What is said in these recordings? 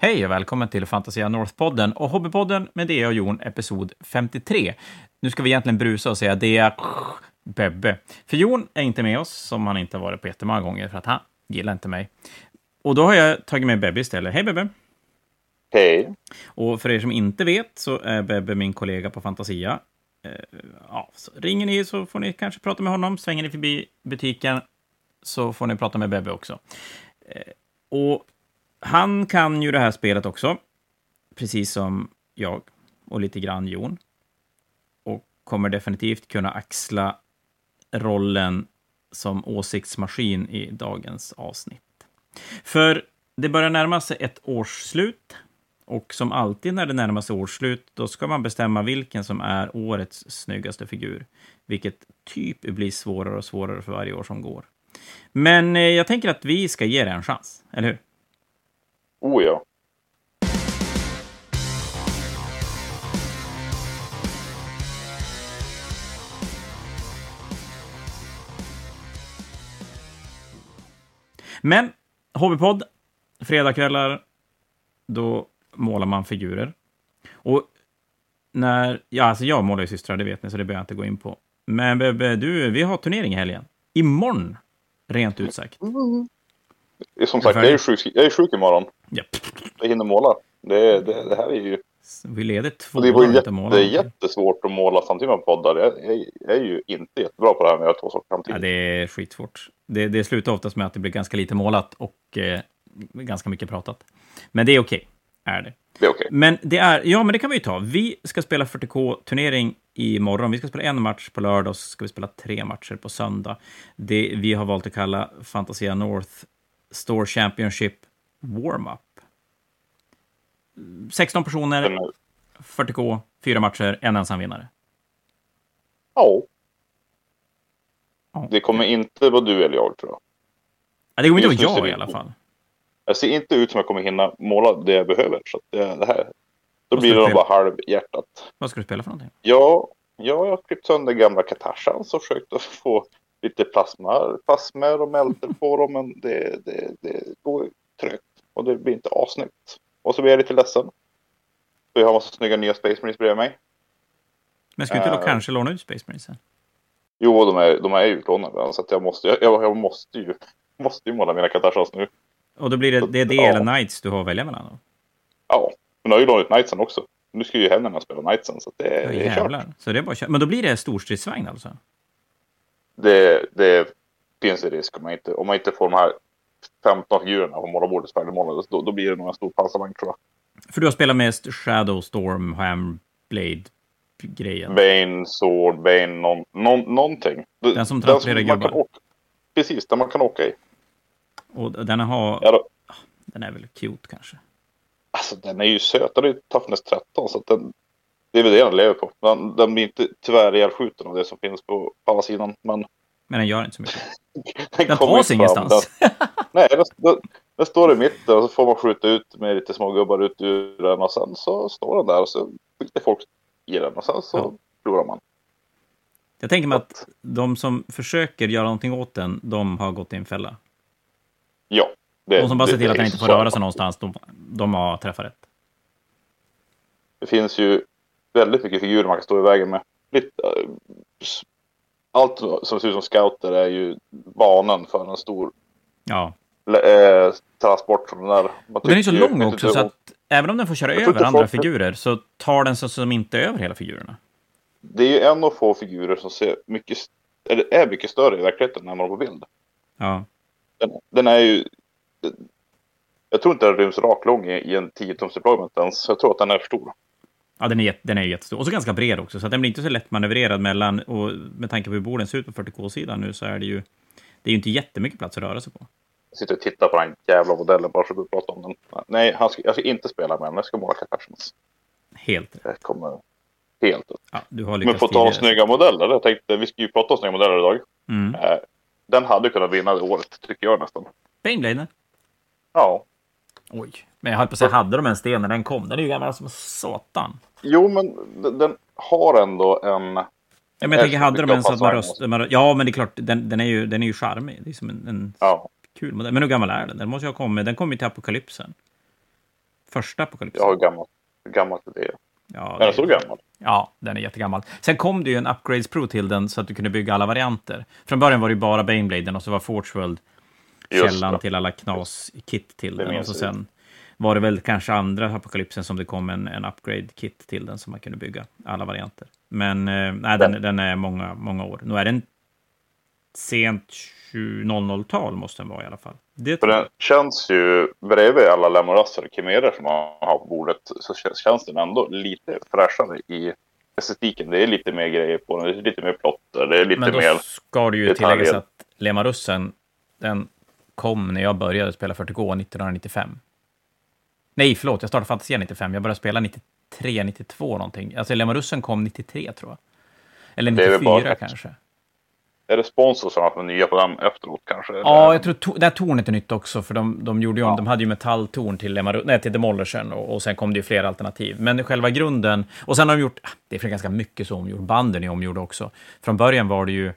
Hej och välkommen till Fantasia North-podden och Hobbypodden med Dea och Jon, episod 53. Nu ska vi egentligen brusa och säga Dea Bebbe. För Jon är inte med oss, som han inte har varit på jättemånga gånger, för att han gillar inte mig. Och då har jag tagit med Bebbe istället. Hej Bebbe! Hej! Och för er som inte vet så är Bebbe min kollega på Fantasia. Eh, ja, ringer ni så får ni kanske prata med honom. Svänger ni förbi butiken så får ni prata med Bebbe också. Eh, och han kan ju det här spelet också, precis som jag och lite grann Jon. Och kommer definitivt kunna axla rollen som åsiktsmaskin i dagens avsnitt. För det börjar närma sig ett årsslut. Och som alltid när det närmar sig årsslut, då ska man bestämma vilken som är årets snyggaste figur. Vilket typ blir svårare och svårare för varje år som går. Men eh, jag tänker att vi ska ge det en chans, eller hur? Oh ja. Men Hobbypodd, fredagkvällar, då målar man figurer. Och när, ja, alltså jag målar ju systrar, det vet ni, så det behöver jag inte gå in på. Men Bebbe, du, vi har turnering i helgen. Imorgon, rent ut sagt. Som sagt, jag är, sjuk, jag är sjuk imorgon. Ja. Jag hinner måla. Det, det, det här är ju... Vi leder två Och det var ju dagar jätte, måla. det är jättesvårt att måla samtidigt med poddar. Jag, jag, jag är ju inte jättebra på det här med att göra två saker Ja, samtidigt. det är skitsvårt. Det, det slutar oftast med att det blir ganska lite målat och eh, ganska mycket pratat. Men det är okej, är det. Det är okej. Men det är, ja, men det kan vi ju ta. Vi ska spela 40K-turnering imorgon. Vi ska spela en match på lördag och så ska vi spela tre matcher på söndag. Det vi har valt att kalla Fantasia North Store Championship Warm-Up. 16 personer, Den är- 40K, fyra matcher, en ensam vinnare. Ja. Det kommer inte vara du eller jag tror jag. Ja, det kommer inte vara jag i alla fall. Jag ser inte ut som jag kommer hinna måla det jag behöver. Så det, det här, då blir det bara halvhjärtat. Vad ska du spela för någonting? Ja, ja, jag har klippt sönder gamla Katashan så försökt att få lite plasma, plasmer och mälter på dem. Men det, det, det går trögt och det blir inte assnyggt. Och så blir jag lite ledsen. För jag har massa snygga nya Space Marines bredvid mig. Men ska inte då Eh. kanske låna ut Space Marine sen? Jo, de är, de är utlånade. Så att jag måste, jag, jag måste ju, måste ju måla mina Katashans nu. Och då blir det det, är det Ja. eller Knights du har att välja mellan då? Ja, men jag har ju lånat ut Knightsen också. Nu ska ju händerna spela Knightsen så det, Ja, det är kört. Så det är bara köra. Men då blir det storstridsvagn alltså? det, det finns en risk om man inte, om man inte får de här 15 figurerna på målarbordet färdigmålade. Då, då blir det nog en stor pansarvagn tror jag. För du har spelat mest Shadow Storm, Hamblade-grejen. Bane, Sword, Bane, någon, någon, någonting. Den som transporterar gubbar. åka, Precis, den man kan åka i. Och den har... Ja, då, Den är väl cute kanske? alltså den är ju söt. Den är ju Toughness 13 så den, det är väl det den lever på. Den, den blir inte tyvärr ihjälskjuten av det som finns på, på andra sidan. Men Men den gör inte så mycket. den, Den tas ingenstans. Den, nej, den, den, den står i mitten och så får man skjuta ut med lite små gubbar ut ur den och sen så står den där och så skjuter folk i den och sen så Ja. förlorar man. Jag tänker mig att de som försöker göra någonting åt den, de har gått i en fälla. Ja. Det, De som bara ser det- till det att den inte får så. röra sig någonstans, de, de har träffat rätt. Det finns ju väldigt mycket figurer man kan stå i vägen med. Eh, allt som ser ut som scouter är ju banan för en stor Ja. Eh, transport från den där. Den är så lång också, så att även om den får köra över andra folk- figurer, så tar den så som inte över hela figurerna. Det är ju en av få figurer som ser mycket, eller är mycket större i verkligheten när man är på bild. Ja. Den, den är ju... Jag tror inte den ryms raklång i, i en 10 tums deployment ens. Jag tror att den är för stor. Ja, den är, den är jättestor. Och så ganska bred också, så den blir inte så lätt manövrerad mellan... Och med tanke på hur borden ser ut på 40K-sidan nu så är det ju... Det är ju inte jättemycket plats att röra sig på. Jag sitter och tittar på den jävla modellen bara för att prata om den. Nej, han ska, jag ska inte spela med den. Jag ska måla Kardashians. Helt rätt. Det kommer helt upp. Ja, du har Men på tal om snygga modeller. Jag tänkte, vi ska ju prata om snygga modeller idag. Mm. Eh, den hade kunnat vinna det året, tycker jag nästan. Baneblade. Ja. Oj. Men jag höll på att säga, hade de en sten när den kom? Den är ju gammal som satan. Jo, men den, den har ändå en... Ja, men jag Jag tänker, hade de tycker en så att man. Man, ja, men det är klart, den, den är ju, den är ju charmig. Det är som en, en Ja. Kul modell. Men hur gammal är den? Den måste ju ha kommit... Den kom ju till apokalypsen. Första Apocalypse. Ja, hur gammalt, hur gammalt är det? Ja, Är den så gammal? Ja, den är jättegammal. Sen kom det ju en Upgrades Pro till den så att du kunde bygga alla varianter. Från början var det ju bara Banebladen och så var Forgeworld källan till alla knas-kit till Det den. Och så sen var det väl kanske andra apokalypsen som det kom en, en upgrade-kit till den som man kunde bygga alla varianter. Men eh, nej, den, den är många, många år. Nu är den sent 00-tal måste den vara i alla fall. Det den känns ju, bredvid alla Lemorasser och Chimerer som man har på bordet, så kän- känns den ändå lite fräschare i estetiken. Det är lite mer grejer på den, det är lite mer plotter, det är lite Men då mer... ska det ju detaljer. tilläggas att Lemarussen, den kom när jag började spela 40K 1995. Nej, förlåt, jag startade Fantasia 95. Jag började spela 93, 92 någonting. Alltså Lemarussen kom 93 tror jag. Eller Det är väl 94 bara- kanske. Är det sponsor som haft nya på den efteråt kanske? Ja, jag tror to- det här tornet är nytt också, för de, de gjorde ju om, Ja. de hade ju metalltorn till, nej, till Demolishern och, och sen kom det ju fler alternativ. Men själva grunden, och sen har de gjort, det är för ganska mycket så omgjort, banden är omgjorda också. Från början var det ju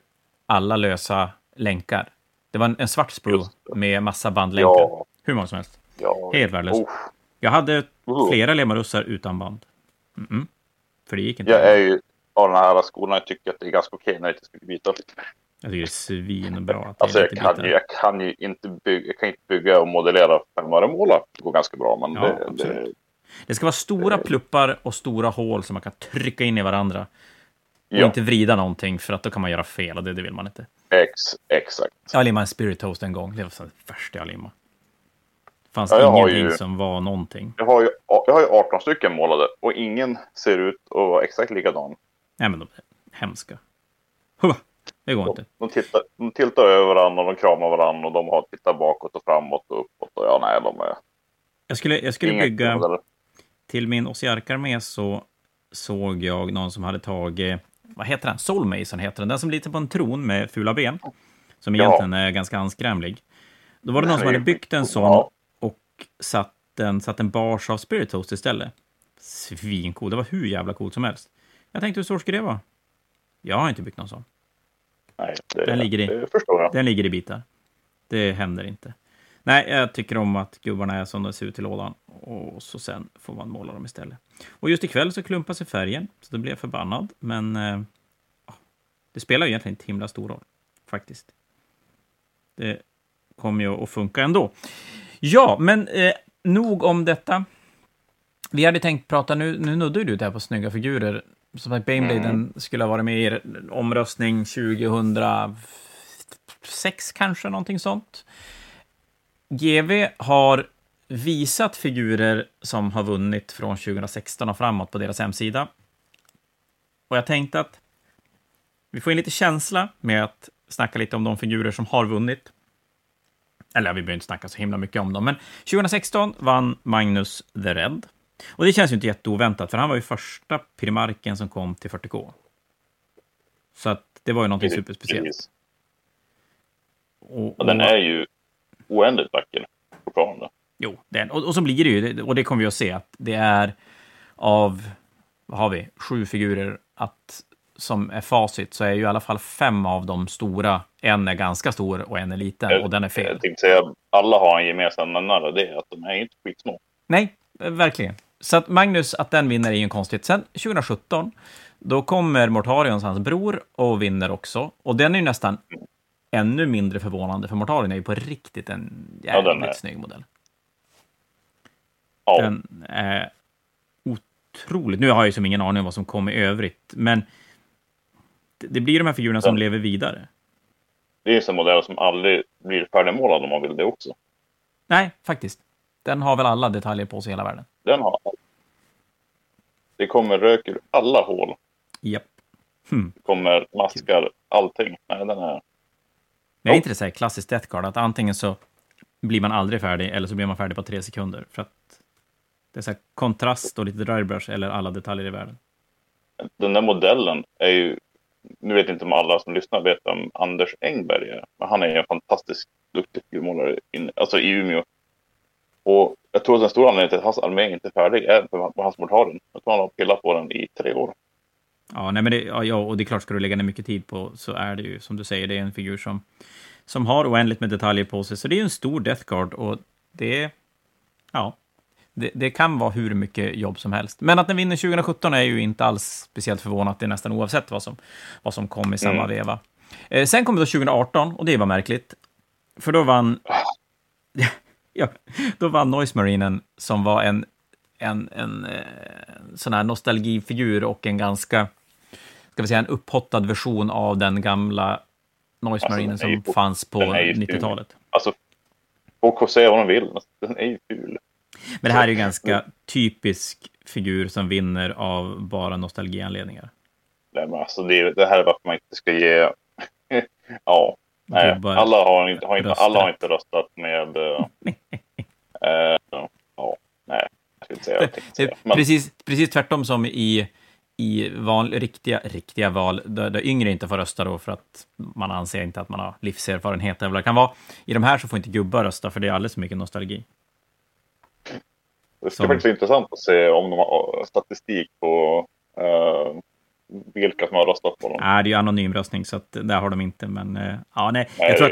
alla lösa länkar. Det var en, en svart sprue det. med massa bandlänkar. Ja. Hur många som helst. Ja. Helt värdelöst. Jag hade flera Lemarussar utan band. Mm-mm. För det gick inte. jag är ju av den här skolan, jag tycker att det är ganska okej när jag inte skulle byta. Jag tycker det är svinbra att Alltså det jag kan, ju, jag kan ju inte bygga, jag kan inte bygga och modellera femöremålar. Det går ganska bra, men Ja, det, det, Det ska vara stora pluppar och stora hål som man kan trycka in i varandra. Och ja, inte vrida någonting, för att då kan man göra fel och det, det vill man inte. ex, exakt. Jag limmade en Spirit Toast en gång. Det var det värsta jag limmade. Det fanns Ja, ingenting ju- som var någonting. Jag har, ju, jag har ju 18 stycken målade och ingen ser ut att vara exakt likadan. Nej, men de är hemska. Hua! Det går De, inte. de, tittar, de tiltar över varandra och de kramar varandra och de har tittat bakåt och framåt och uppåt. Och ja, nej, de är Jag skulle, jag skulle bygga... modeller. Till min Osiark-armé så såg jag någon som hade tagit... Vad heter den? Soulmason heter den. Den som litar på en tron med fula ben. Som Ja. egentligen är ganska anskrämlig. Då var det någon som hade byggt en sån Ja. och satt en, satt en bars av Spirit Toast istället. Svincool. Det var hur jävla coolt som helst. Jag tänkte, hur svårt ska det vara? Jag har inte byggt någon sån. Nej, det, Den ligger i. det förstår jag. Den ligger i bitar. Det händer inte. Nej, jag tycker om att gubbarna är som de ser ut i lådan. Och så sen får man måla dem istället. Och just ikväll så klumpar sig färgen, så då blir jag förbannad. Men eh, ja, det spelar ju egentligen inte himla stor roll, faktiskt. Det kommer ju att funka ändå. Ja, men eh, nog om detta. Vi hade tänkt prata, nu, nu nuddar du det här på snygga figurer. Som sagt, Banebladen skulle ha varit med i omröstning 2006 kanske, någonting sånt. GV har visat figurer som har vunnit från 2016 och framåt på deras hemsida. Och jag tänkte att vi får in lite känsla med att snacka lite om de figurer som har vunnit. Eller vi behöver inte snacka så himla mycket om dem, men 2016 vann Magnus the Red. Och det känns ju inte jätteoväntat, för han var ju första primarken som kom till 40K. Så att det var ju någonting superspeciellt. Precis. Och, Och den är ju oändligt vacker fortfarande. Jo, den, och, och så blir det ju, och det kommer vi att se, att det är av, vad har vi, sju figurer, att som är facit så är ju i alla fall fem av de stora. En är ganska stor och en är liten och den är fel. Jag tänkte säga alla har en gemensam nämnare. Det är att de är inte skitsmå. Nej, eh, verkligen. Så att Magnus, att den vinner är ju konstigt. Sen 2017, då kommer Mortarions, hans bror, och vinner också. Och den är ju nästan ännu mindre förvånande, för Mortarion är ju på riktigt en jävligt den är- snygg modell. Ja, Den är otroligt... Nu har jag ju som ingen aning om vad som kommer i övrigt, men det, blir de här figurerna som Den- lever vidare. det är en modell som aldrig blir färdigmålad om man vill det också. Nej, faktiskt. Den har väl alla detaljer på sig i hela världen. Den har Det kommer rök ur alla hål. Japp. Det kommer maskar, allting. Nej, den är... Men är inte det så här klassiskt Death Card, att antingen så blir man aldrig färdig, eller så blir man färdig på tre sekunder. För att det är så här kontrast och lite drybrush, eller alla detaljer i världen. Den där modellen är ju... Nu vet inte om alla som lyssnar vet vem Anders Engberg är. Men han är ju en fantastiskt duktig figurmålare in, alltså i Umeå. Och jag tror att den stora anledningen till att hans armé inte är färdig är på hans mortalen. Jag tror han har pillat på den i tre år. Ja, nej, men det, ja, och det är klart, ska du lägga ner mycket tid på, så är det ju, som du säger, det är en figur som, som har oändligt med detaljer på sig. Så det är ju en stor Death Guard och det... Ja. det, det, kan vara hur mycket jobb som helst. Men att den vinner 2017 är ju inte alls speciellt förvånat, det är nästan oavsett vad som, vad som kom i samma mm. veva. Eh, sen kom det då 2018, och det var märkligt. För då vann... ja, då vann Noise Marinen, som var en, en, en, en eh, sån här nostalgifigur och en ganska, ska vi säga, en upphottad version av den gamla Noise alltså, Marinen som på, fanns på 90-talet. Alltså, folk får säga vad de vill, den är ju ful. Men det här är ju ganska typisk figur som vinner av bara nostalgianledningar. Nej, men alltså det, det här är varför man inte ska ge... ja, nej, alla har inte, har inte, alla har inte röstat med... uh, ja, nej, jag ska inte säga. Det, det, men... precis, precis tvärtom som i i val, riktiga, riktiga val, där, där yngre inte får rösta då för att man anser inte att man har livserfarenhet eller vad det kan vara. I de här så får inte gubbar rösta, för det är alldeles för mycket nostalgi. Det ska som... faktiskt vara intressant att se om de har statistik på uh, vilka som har röstat på dem. Nej, det är ju anonym röstning, så att där har de inte. Men uh, ja, nej. nej. Jag tror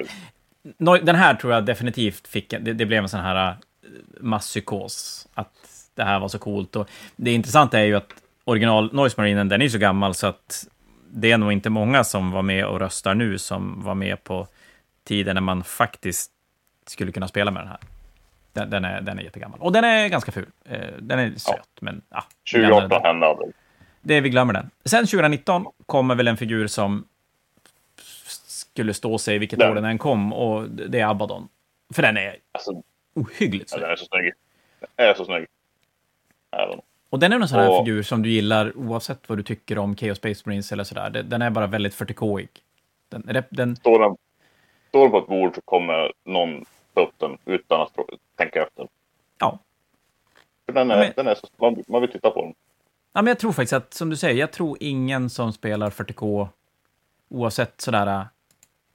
att, den här tror jag definitivt fick, det, det blev en sån här uh, masspsykos, att det här var så coolt. Och det intressanta är ju att original Noise Marinen, den är ju så gammal så att det är nog inte många som var med och röstar nu som var med på tiden när man faktiskt skulle kunna spela med den här. Den, den, är, den är jättegammal. Och den är ganska ful. Eh, den är söt, ja. men ja. 28 hände aldrig. Det vi glömmer den. Sen 2019 kommer väl en figur som skulle stå sig vilket den. år den än kom, och det är Abaddon. För den är alltså, ohyggligt snygg. Ja, den är så snygg. Den är så snygg. Och den är en sån här och... figur som du gillar oavsett vad du tycker om Chaos Space Marines eller sådär. Den är bara väldigt 40K-ig. Den, den... Står, den, står den på ett bord så kommer någon ta upp den utan att tänka efter. Ja. För den är, ja, men... den är så, man, man vill titta på den. Ja, men jag tror faktiskt att, som du säger, jag tror ingen som spelar 40K, oavsett sådär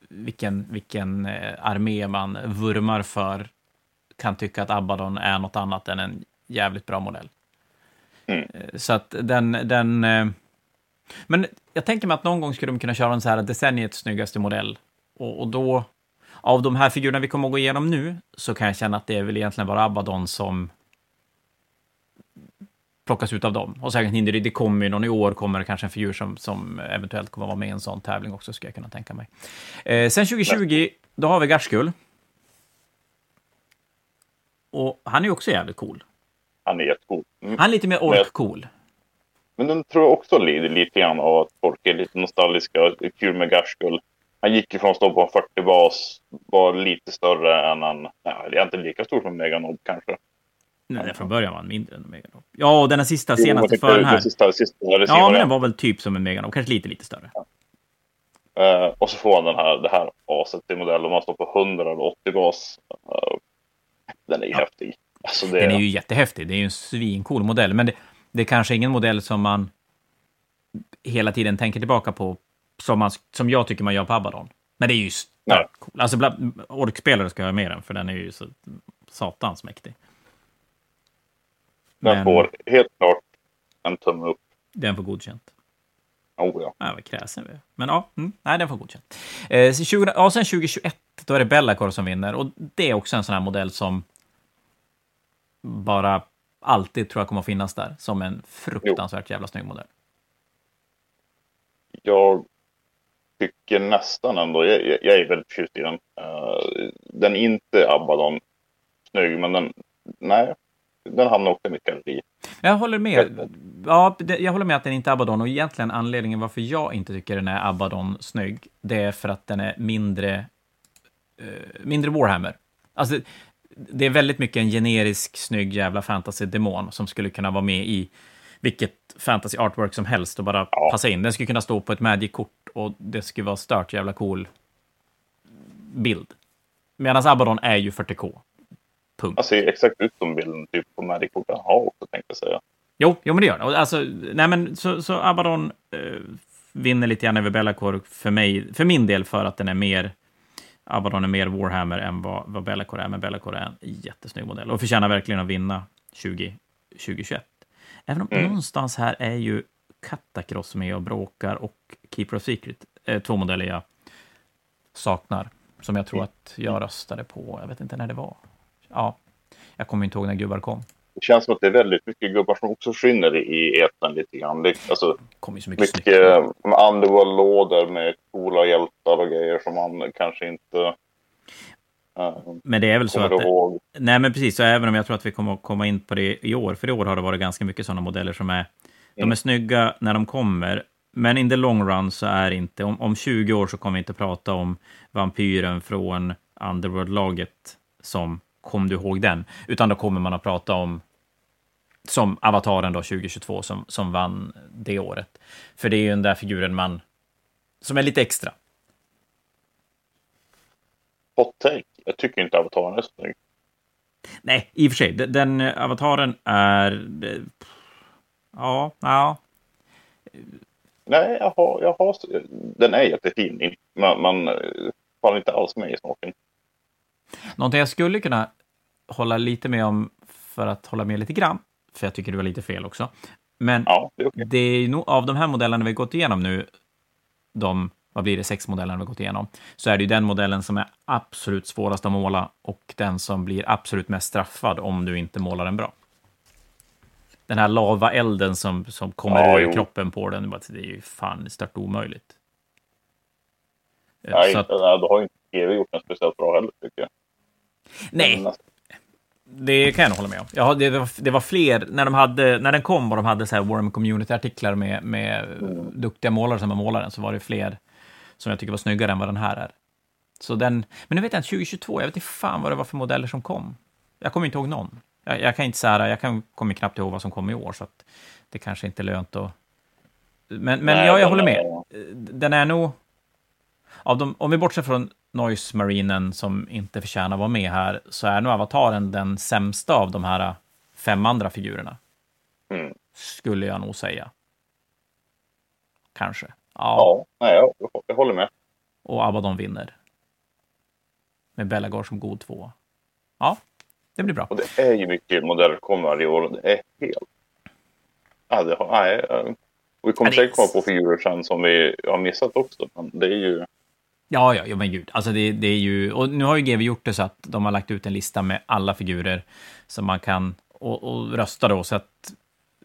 vilken, vilken eh, armé man vurmar för, kan tycka att Abaddon är något annat än en jävligt bra modell. Mm. Eh, så att den, den... Men jag tänker mig att någon gång skulle de kunna köra en så här decenniets snyggaste modell. Och, och, då, av de här figurerna vi kommer att gå igenom nu, så kan jag känna att det är väl egentligen bara Abaddon som plockas ut av dem. Och säkert Hindery, det kommer ju någon i år, kommer det kanske en figur som, som eventuellt kommer vara med i en sån tävling också, skulle jag kunna tänka mig. Eh, sen 2020, då har vi Garskull. Och han är ju också jävligt cool han är jättecool. Mm. Han är lite mer ork-cool. Men den tror jag också lider lite grann av att folk är lite nostalgiska och kul med Garskull. Han gick ifrån att stå på en 40 bas, var lite större än en, nej, inte lika stor som Meganob kanske. Nej, från början var han mindre än Meganob. Ja, och den sista senaste för den här. Sista, sista, ja, men den var väl typ som en Meganob, kanske lite, lite större. Ja. Uh, och så får han den här, det här aset i modell om man står på 100 eller 80 bas. Uh, den är ju ja. häftig. Alltså det... Den är ju jättehäftig, det är ju en svincool modell, men det, det är kanske ingen modell som man hela tiden tänker tillbaka på, som, man, som jag tycker man gör på Abaddon. Men det är ju starkt cool. Alltså, orkspelare ska jag ha med den, för den är ju så satans mäktig. Den men... får helt klart en tumme upp. Den får godkänt. Oh, ja. Ja, vad kräsen vi är. Men ja, mm, nej, den får godkänt. Eh, 20, ja, sen 2021, då är det Bellacore som vinner. Och det är också en sån här modell som bara alltid tror jag kommer att finnas där som en fruktansvärt jävla snygg modell. Jag tycker nästan ändå, jag, jag är väldigt förtjust i den. Uh, den är inte Abaddon snygg, men den, nej, den hamnar också i mitt galleri. Jag håller med. Ja, jag håller med att den inte är Abaddon och egentligen anledningen varför jag inte tycker den är Abaddon snygg, det är för att den är mindre, uh, mindre Warhammer. Alltså, det är väldigt mycket en generisk, snygg jävla fantasy-demon som skulle kunna vara med i vilket fantasy artwork som helst och bara ja. passa in. Den skulle kunna stå på ett Magic-kort och det skulle vara stört jävla cool bild. Medan Abaddon är ju 40K. Punkt. Han ser exakt ut som bilden typ på Magic-korten har också, tänkte jag säga. Jo, jo, men det gör det. Alltså, nej, men så, så Abaddon eh, vinner lite grann över Bellacore för mig, för min del, för att den är mer Abaddon är mer Warhammer än vad, vad Bellacore är, men Bellacore är en jättesnygg modell och förtjänar verkligen att vinna 20, 2021. Även om mm. någonstans här är ju Catacross med och bråkar och Keeper of Secret, eh, två modeller jag saknar, som jag tror mm. att jag röstade på. Jag vet inte när det var. Ja, jag kommer inte ihåg när gubbar kom. det känns som att det är väldigt mycket gubbar som också försvinner i etern lite grann. Alltså, kommer så mycket, mycket underworld-lådor med coola hjältar och grejer som man kanske inte men det är väl så att... Ihåg. Nej, men precis. Så även om jag tror att vi kommer att komma in på det i år, för i år har det varit ganska mycket sådana modeller som är... Mm. De är snygga när de kommer, men in the long run så är inte... Om, om 20 år så kommer vi inte prata om vampyren från Underworld-laget som Kom du ihåg den? Utan då kommer man att prata om som Avataren då 2022 som, som vann det året. För det är ju den där figuren man... Som är lite extra. Hot take. Jag tycker inte Avataren är snygg. Nej, i och för sig. Den, den avataren är... Ja, ja. Nej, jag har, jag har, den är jättefin. Man, man faller inte alls med i smaken. Någonting jag skulle kunna hålla lite med om för att hålla med lite grann, för jag tycker du har lite fel också. Men ja, det, är okay. det är nog av de här modellerna vi gått igenom nu, de vad blir det, sex modellerna vi gått igenom, så är det ju den modellen som är absolut svårast att måla och den som blir absolut mest straffad om du inte målar den bra. Den här lavaelden som, som kommer ja, ur jo. kroppen på den, det är ju fan stört omöjligt. Nej, så att, då har inte GW gjort den speciellt bra heller, tycker jag. Nej, det kan jag nog hålla med om. Ja, det, var, det var fler, när, de hade, när den kom och de hade så här Warm Community-artiklar med, med mm. duktiga målare som var målaren, så var det fler som jag tycker var snyggare än vad den här är. Så den, men nu vet jag inte, 2022, jag vet inte fan vad det var för modeller som kom. Jag kommer inte ihåg någon. Jag, jag kan inte säga, jag kan, kommer knappt ihåg vad som kom i år, så det kanske inte är lönt att... Men, men Nej, ja, jag håller med. Den är nog... Av de, om vi bortser från Noise Marinen som inte förtjänar att vara med här, så är nog Avataren den sämsta av de här fem andra figurerna. Mm. Skulle jag nog säga. Kanske. Ja, ja jag, jag håller med. Och Abaddon vinner. Med Bellagar som god två. Ja, det blir bra. Och det är ju mycket kommer varje år det är helt... Ja, det har, nej, och vi kommer säkert komma på figurer sen som vi har missat också, men det är ju... Ja, ja, ja men gud. Alltså det, det är ju... Och nu har ju GW gjort det så att de har lagt ut en lista med alla figurer som man kan och, och rösta då. Så att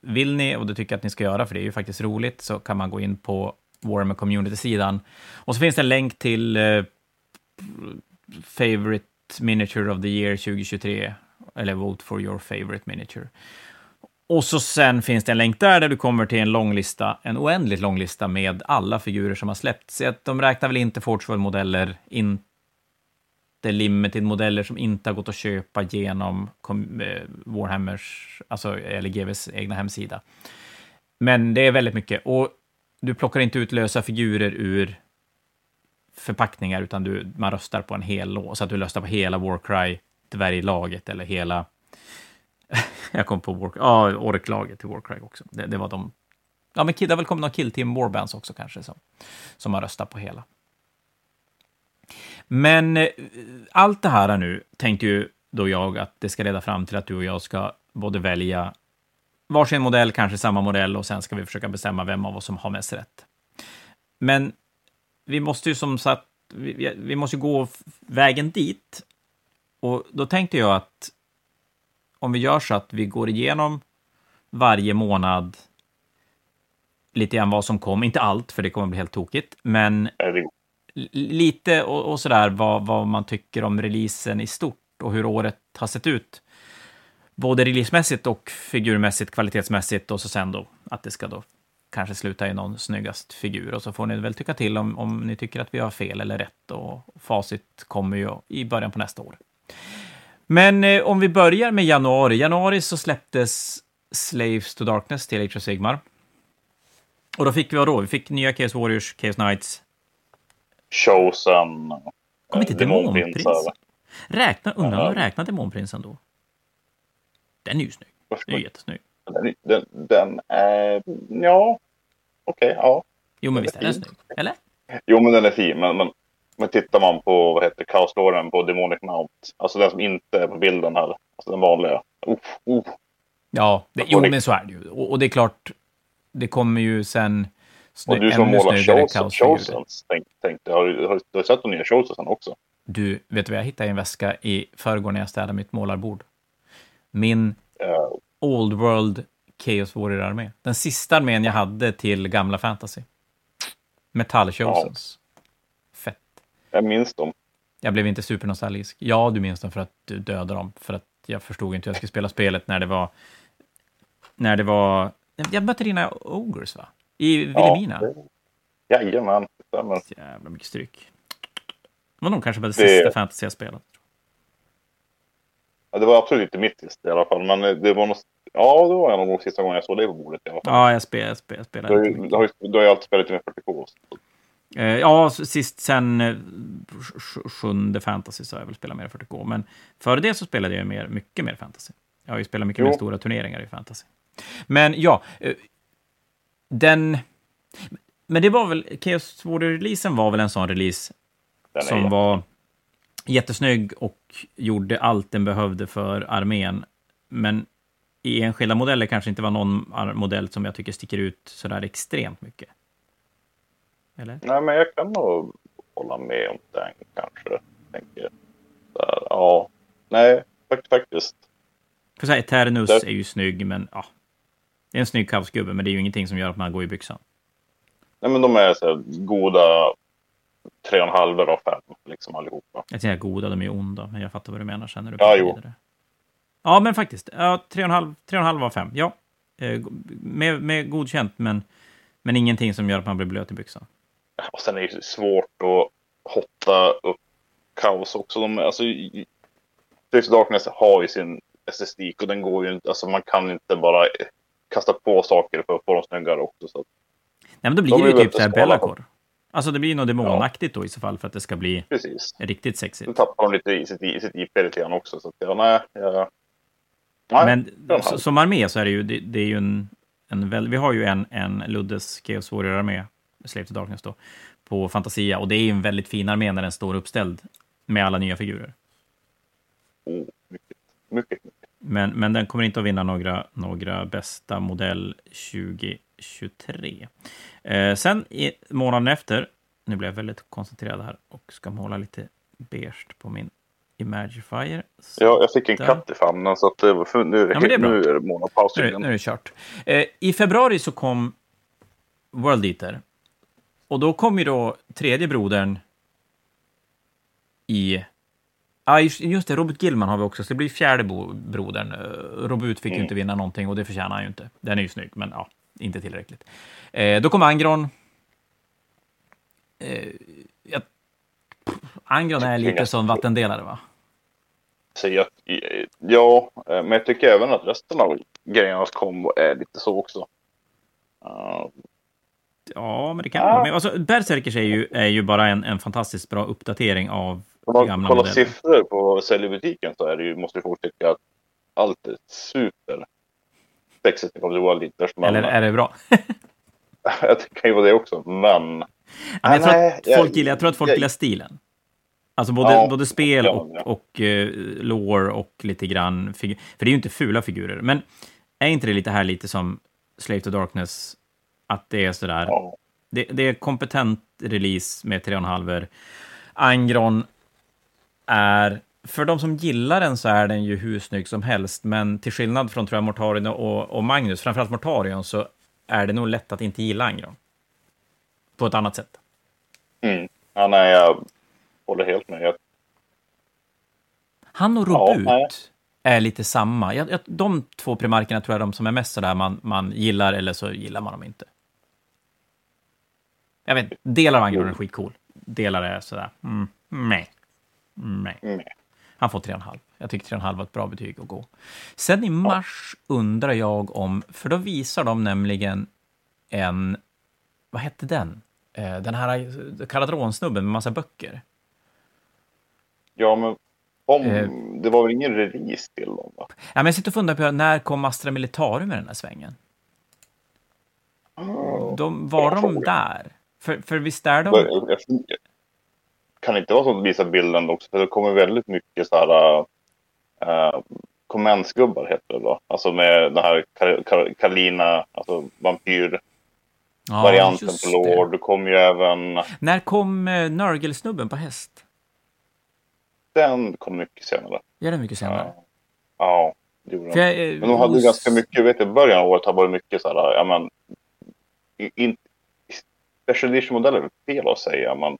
vill ni, och det tycker jag att ni ska göra, för det är ju faktiskt roligt, så kan man gå in på Warhammer Community-sidan. Och så finns det en länk till eh, Favorite Miniature of the Year 2023, eller Vote for your favorite miniature. Och så sen finns det en länk där, där du kommer till en lång lista, en oändligt lång lista med alla figurer som har släppts. Att de räknar väl inte Forgeworld-modeller, inte limited-modeller som inte har gått att köpa genom eh, Warhammers, alltså, eller GVs egna hemsida. Men det är väldigt mycket. Och du plockar inte ut lösa figurer ur förpackningar, utan du, man röstar på en hel lås. så att du röstar på hela Warcry dvärglaget eller hela... jag kom på War, ja, orklaget till Warcry också. Det, det, var de... Ja, men det har väl kommit någon Kill Team Warbands också kanske, som, som har röstat på hela. Men eh, allt det här nu tänkte ju då jag att det ska leda fram till att du och jag ska både välja varsin modell, kanske samma modell, och sen ska vi försöka bestämma vem av oss som har mest rätt. Men vi måste ju som sagt, vi, vi måste gå vägen dit. Och då tänkte jag att om vi gör så att vi går igenom varje månad lite grann vad som kom, inte allt, för det kommer bli helt tokigt, men lite och, och sådär vad, vad man tycker om releasen i stort och hur året har sett ut. Både releasemässigt och figurmässigt, kvalitetsmässigt och så sen då att det ska då kanske sluta i någon snyggast figur. Och så får ni väl tycka till om, om ni tycker att vi har fel eller rätt och facit kommer ju i början på nästa år. Men eh, om vi börjar med januari. Januari så släpptes Slaves to Darkness till Age of Sigmar. Och då fick vi vad då? Vi fick nya Chaos Warriors, Chaos Knights. Chosen. Kom inte Demonprins? Räkna, undrar om räkna Demonprinsen då? Den är ju snygg. Den är jättesnygg. Den, den, den är... Ja. Okej, okay, ja. Jo, men visst är den snygg? Eller? Jo, men den är fin. Men, men, men tittar man på, vad heter Kaoslåren på Demonic Mount. Alltså den som inte är på bilden här. Alltså den vanliga. Uh, uh. Ja, det, jo, men så är det ju. Och, och, det är klart, det kommer ju sen... Och du som målar Chosens, tänk, tänk, har, du, har du sett de nya Chosensen också? Du, vet du vad jag hittade i en väska i förrgår när jag städade mitt målarbord? min Eh, Old World Chaos Warrior-armé. Den sista armén jag hade till gamla fantasy. Metall Chosens. Jag minns dem. Jag blev inte supernostalgisk. Ja, du minns dem för att du dödade dem. För att jag förstod inte hur jag skulle spela spelet när det var... När det var... Jag mötte dina Ogres, va? I Vilhelmina. det- Jajamän, stämmer. Jävla mycket stryk. Det var nog kanske det sista fantasy jag spelat. Ja, det var absolut inte mitt sista i alla fall. Men det var nog... Ja, det var de sista gångerna jag såg det på bordet i alla fall. Ja, jag spelade, jag spelade, jag Du, spelade har du har ju alltid spelat med 40K. Eh, Ja, sist sen eh, sj- sj- sjunde fantasy så har jag väl spelat mer 40K. Men före det så spelade jag mer, mycket mer fantasy. Jag har ju spelat mycket Jo. mer stora turneringar i fantasy. Men ja, eh, den... Men det var väl, Chaos Warrior-releasen var väl en sån release som jätte- var jättesnygg och gjorde allt den behövde för armén. Men i enskilda modeller kanske inte var någon modell som jag tycker sticker ut sådär extremt mycket. Eller? Nej, men jag kan nog hålla med om den kanske. Tänker. Här, ja, nej, fakt- faktiskt. För så här, Eternus Det- är ju snygg, men ja. Det är en snygg kaosgubbe, men det är ju ingenting som gör att man går i byxan. Nej, men de är så här, goda tre och en halv av fem, liksom allihopa. Jag säger goda, de är onda, men jag fattar vad du menar sen när du Ja, jo. vidare. Ja, men faktiskt. Ja, tre och en halv, tre och en halv av fem. Ja. Eh, Med, med godkänt, men, men ingenting som gör att man blir blöt i byxan. Och sen är det ju svårt att hotta upp kaos också. De, alltså, Fifth Darkness har ju sin estetik och den går ju inte, alltså man kan inte bara kasta på saker för att få dem snyggare också. Så Nej, men då blir De det ju typ så här inte skala. Bellacore. Alltså det blir något demonaktigt då i så fall för att det ska bli precis. riktigt sexigt. tappar de lite i sitt, i sitt IP lite grann också. Så att, ja, nej, ja. nej. Men som armé så är det ju, det, det är ju en, en väl, vi har ju en, en Luddes Chaos Warrior-armé, Slave to Darkness då, på Fantasia. Och det är ju en väldigt fin armé när den står uppställd med alla nya figurer. Oh, mycket, mycket. Men, men den kommer inte att vinna några, några bästa modell 2023. Eh, sen i månaden efter, nu blir jag väldigt koncentrerad här och ska måla lite beige på min Imagifier. Så Ja, jag fick en katt i famnen så att det var för, nu, Ja, det är bra. nu är det månadspaus Nu, nu är det kört. Eh, I februari så kom World Eater. Och då kom ju då tredje brodern i... Ja, just- det, Robert Gillman har vi också, så det blir fjärde brodern. Eh, Robut fick ju Mm. inte vinna någonting och det förtjänar han ju inte. Den är ju snygg, men ja, inte tillräckligt. Eh, då kom Angron. Eh, jag, Angron är lite som vattendelare, va? att, ja, eh, men jag tycker även att resten av grejernas kombo är lite så också. Uh, Ja, men det kan Ja. Men alltså, Berserkers är ju, är ju bara en, en fantastiskt bra uppdatering av om man gamla kollar modeller. siffror på vad vi säljer i butiken så är det ju, måste folk tycka att allt är super sexigt när det kommer Eller är det bra? det kan ju vara det också, men Ja, men jag, tror nej, att jag- folk gillar, jag tror att folk jag- gillar stilen. Alltså både, Ja, både spel och, ja. och uh, lore och lite grann. För det är ju inte fula figurer. Men är inte det lite här lite som Slave to Darkness? Att det är sådär. ja, Det, det är kompetent release med 3,5. Angron är... För de som gillar den så är den ju hur snygg som helst, men till skillnad från tror jag Mortarion och, och Magnus, framförallt Mortarion, så är det nog lätt att inte gilla Angron. På ett annat sätt. mm. ja, nej, jag håller helt med. Jag, Han och Ja, Robut nej. är lite samma. Jag, jag, de två primarkerna tror jag är de som är mest sådär man, man gillar, eller så gillar man dem inte. Jag vet delar av Angron är skitcool. Delar är sådär, mm, nej. Nej. mm. Han får 3,5. Jag tycker 3,5 var ett bra betyg att gå. Sen i mars undrar jag om, för då visar de nämligen en, vad hette den? Eh, Den här Kaladron-snubben med massa böcker. ja, men om, Eh. det var väl ingen release till dem? Va? Ja, men jag sitter och funderar på, när kom Astra Militarum i den här svängen? De, var de fråga. där? För, för visst är de... Jag, jag, jag, kan det inte vara så att visa bilden också? För det kommer väldigt mycket så här uh, kommensgubbar heter det då. Alltså med den här Kar- alltså vampyr-varianten Ja, på det. Lord. Det kommer ju även, När kom eh, Nörgelsnubben på häst? den kom mycket senare. Gör det mycket senare? Ja. Ja, gjorde För de. jag, eh, Men de hade hos- ganska mycket, vet jag, i början av året har varit mycket så här, ja men. In, special edition-modeller är fel att säga, men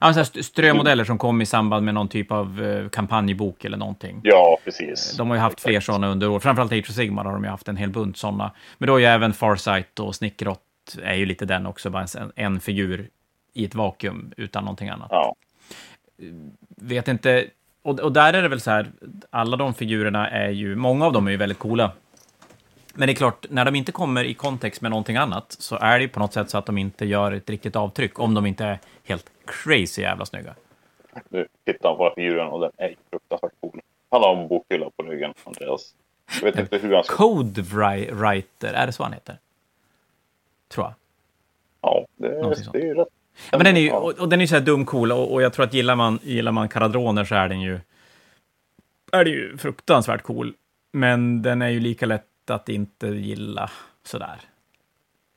Ja, så strömodeller som kom i samband med någon typ av eh, kampanjbok eller någonting. ja, precis. De har ju haft fler sådana under år. Framförallt Age of Sigmar har de ju haft en hel bunt sådana. Men då är ju även Farsight och Snickrot är ju lite den också, bara en, en figur i ett vakuum utan någonting annat. Ja, Vet inte, och, och där är det väl så här, alla de figurerna är ju, många av dem är ju väldigt coola. Men det är klart, när de inte kommer i kontext med någonting annat så är det ju på något sätt så att de inte gör ett riktigt avtryck, om de inte är helt crazy jävla snygga. nu tittar han på figuren och den är fruktansvärt cool. Han har en bokhylla på ryggen, Andreas. Jag vet inte hur han ska... Code Wri- Writer, är det så han heter? Tror jag. Ja, det det är rätt. Ja, men den är ju, och, och den är så här dum cool och, och jag tror att gillar man, gillar man Caradroner så är den ju, är det ju fruktansvärt cool. Men den är ju lika lätt att inte gilla sådär.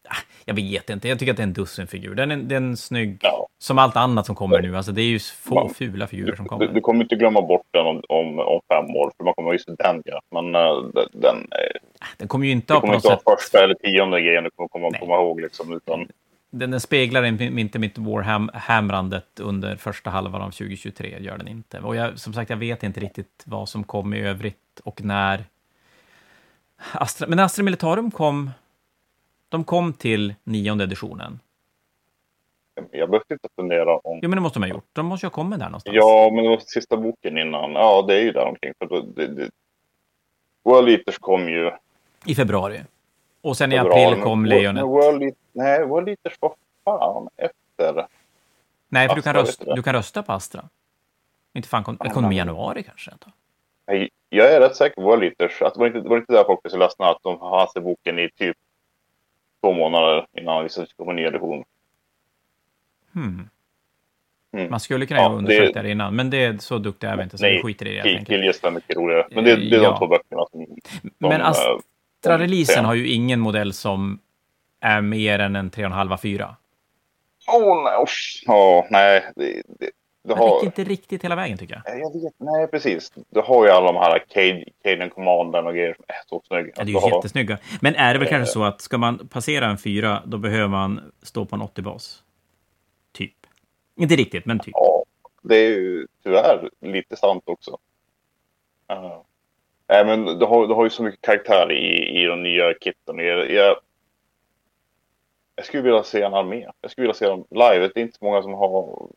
Ah, Jag vet inte, jag tycker att det är en dussinfigur. Den är, den är snygg, Ja. som allt annat som kommer nu. Alltså det är ju få Ja. fula figurer som Du, kommer. du kommer inte glömma bort den om, om, om fem år, för man kommer just den ja. Men uh, den, den, eh, Den kommer ju inte du ha på kommer något sätt... första eller tionde grejen du kommer komma, komma ihåg liksom. Utan, Den, den speglar in- inte mitt Warhamrandet under första halvan av 2023, gör den inte. Och jag, som sagt, jag vet inte riktigt vad som kom i övrigt och när. Astra, men Astra Militarum kom... De kom till nionde editionen. jag behövde inte fundera om... Jo, men det måste de ha gjort. De måste ju ha kommit där någonstans. Ja, men det var sista boken innan. Ja, det är ju där omkring. För då, det, det, World Eaters kom ju... I februari. Och sen i februari, april men kom Lejonet. World, nej, World Eaters var fan efter. Nej, för du kan, rösta, du kan rösta på Astra. Inte fan, kom, kom i januari kanske? Inte? Nej, Jag är rätt säker på World Eaters. Att det var inte, det var inte där folk blev så ledsna att de hade boken i typ två månader innan vi skulle komma en ny edition. Hmm. Mm. Man skulle kunna Ja, undersökt det- det innan, men det är så duktig är vi inte, så vi Nej, skiter i det enkelt. Killies är mycket roligare. Men det, det är Ja. de två böckerna som... som Men eh, Astra-releasen som- har ju ingen modell som är mer än en 3,5-4. Åh nej, usch. Ja, nej. Det, det, det Den har... gick inte riktigt hela vägen tycker jag. Nej, Jag vet, nej, precis. Du har ju alla de här Cade, Caden Commandern och grejer som är så snygga. Ja, det är ju har- jättesnygga. Men är det väl Eh. kanske så att ska man passera en 4, då behöver man stå på en 80-bas? Typ. Inte riktigt, men typ. Ja, det är ju tyvärr lite sant också. Uh, nej, men du har, du har ju så mycket karaktär i, i de nya kitten. Jag, jag, jag skulle vilja se en armé. Jag skulle vilja se dem live. Det är inte så många som har...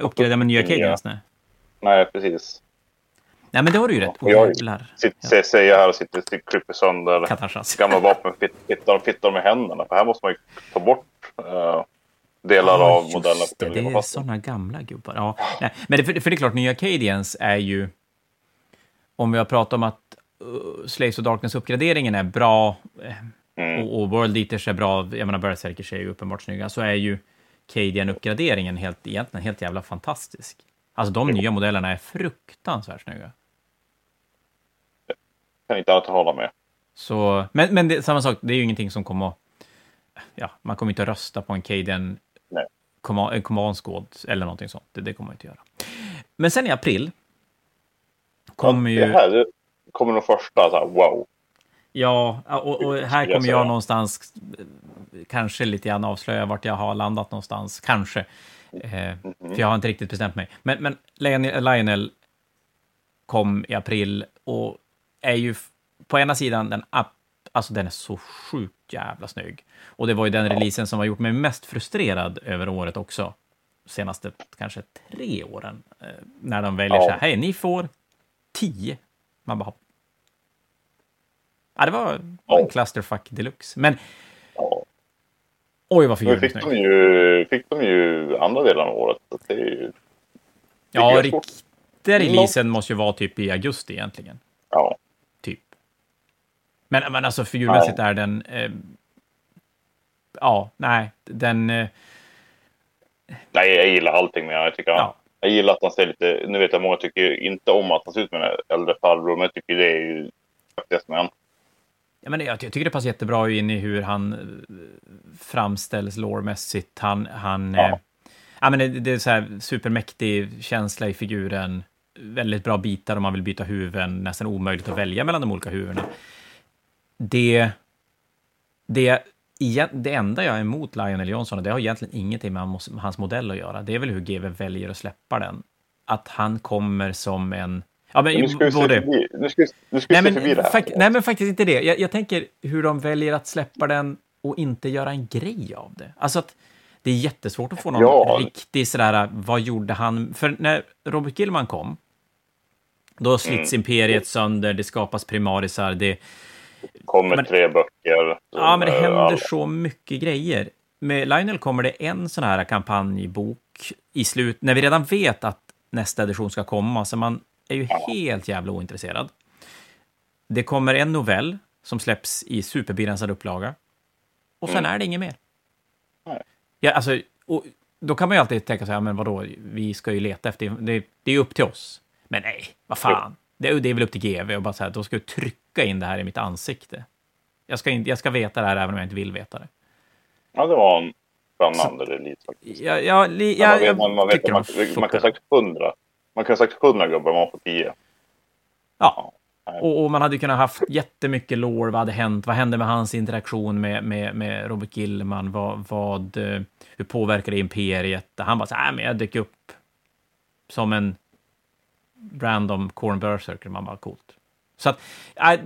Uppgradera med nya Ja. Cadians, nej. Precis. Nej, men det har du ju rätt. Och jag- Jävlar. Sitt, ja. Säger här och sitter och klipper sönder gamla vapen. fit- Fittar, fittar med händerna. För här måste man ju ta bort eh, delar Ja, av modellen. Det, det är sådana gamla gubbar. Ja. Nej, men det, för, för det är klart, nya Cadians är ju... Om vi har pratat om att uh, Slaves of Darkness-uppgraderingen är bra eh, Mm. och, och World Eaters är bra, jag menar Berserkers är ju uppenbart snygga, så är ju Cadian-uppgraderingen helt, egentligen helt jävla fantastisk. Alltså de nya modellerna är fruktansvärt snygga. Kan inte annat hålla med. Så, men men det, samma sak, det är ju ingenting som kommer att... Ja, man kommer inte att rösta på en Cadian en Command Squad eller någonting sånt. Det, det kommer man inte göra. Men sen i april kommer Det ju... här det kommer de första så här, wow. Ja, och, och här jag kommer jag någonstans kanske lite grann avslöja vart jag har landat någonstans. Kanske. Eh, För jag har inte riktigt bestämt mig. Men, men Lionel, kom i april och är ju på ena sidan den app, alltså den är så sjukt jävla snygg. Och det var ju den releasen som har gjort mig mest frustrerad över året också. Senaste kanske tre åren. Eh, när de väljer så här, hej, ni får tio. Man bara, Ja, det var en clusterfuck deluxe. Men. Oj vad är fick de, ju, fick de ju andra delen av året. Så det är ju, Ja, riktiga releasen måste ju vara typ i augusti egentligen. ja. Typ. Men, men alltså figurmässigt är den... Eh, ja, nej, den... Eh, Nej, jag gillar allting med Jag tycker Ja. Jag gillar att han ser lite... Nu vet jag många tycker inte om att han ser ut som en äldre farbror, men jag tycker det är ju faktiskt med han. Ja, men jag, tycker det passar jättebra in i hur han eh, framställs lårmässigt. Han... han Ja. eh, ja, men det, det är så här supermäktig känsla i figuren. väldigt bra bitar om man vill byta huvuden, nästan omöjligt att välja mellan de olika huvudena. Det, det, det enda jag är emot Lionel Johnson, och det har egentligen ingenting med hans modell att göra, det är väl hur GW väljer att släppa den. Att han kommer som en... Ja, men, nu ska vi både... förbi, nu ska, nu ska nej, men, förbi det här. Fakt, nej, men faktiskt inte det. Jag, jag tänker hur de väljer att släppa den och inte göra en grej av det. Alltså att det är jättesvårt att få någon ja. riktig sådär, vad gjorde han? För när Robert Gillman kom, då slits mm. imperiet sönder, det skapas primarisar, det... kommer men, tre böcker. Ja, men det händer all... så mycket grejer. Med Lionel kommer det en sån här kampanjbok i slut, när vi redan vet att nästa edition ska komma, så man är ju ja. helt jävla ointresserad. Det kommer en novell som släpps i superbegränsad upplaga. Och sen mm. är det inget mer. Nej. Ja, alltså, och då kan man ju alltid tänka så här, men vadå, vi ska ju leta efter, det, det är upp till oss. Men nej, vad fan. Det, det är väl upp till GV och bara så här, då ska jag trycka in det här i mitt ansikte. Jag ska, inte, jag ska veta det här även om jag inte vill veta det. Ja, det var en spännande release faktiskt. Ja, ja, li, ja, man, man, man, vet, man, man, kan ha sagt hundra. Man kan ha sagt hundra gubbar, man får tio. Ja. Och, och, man hade kunnat haft jättemycket lore. Vad hade hänt? Vad hände med hans interaktion med, med, med Robert Gillman? Vad, vad, eh, hur påverkar det imperiet? Han bara så här, men jag dök upp som en random corn berserker. Man bara, coolt. Så att,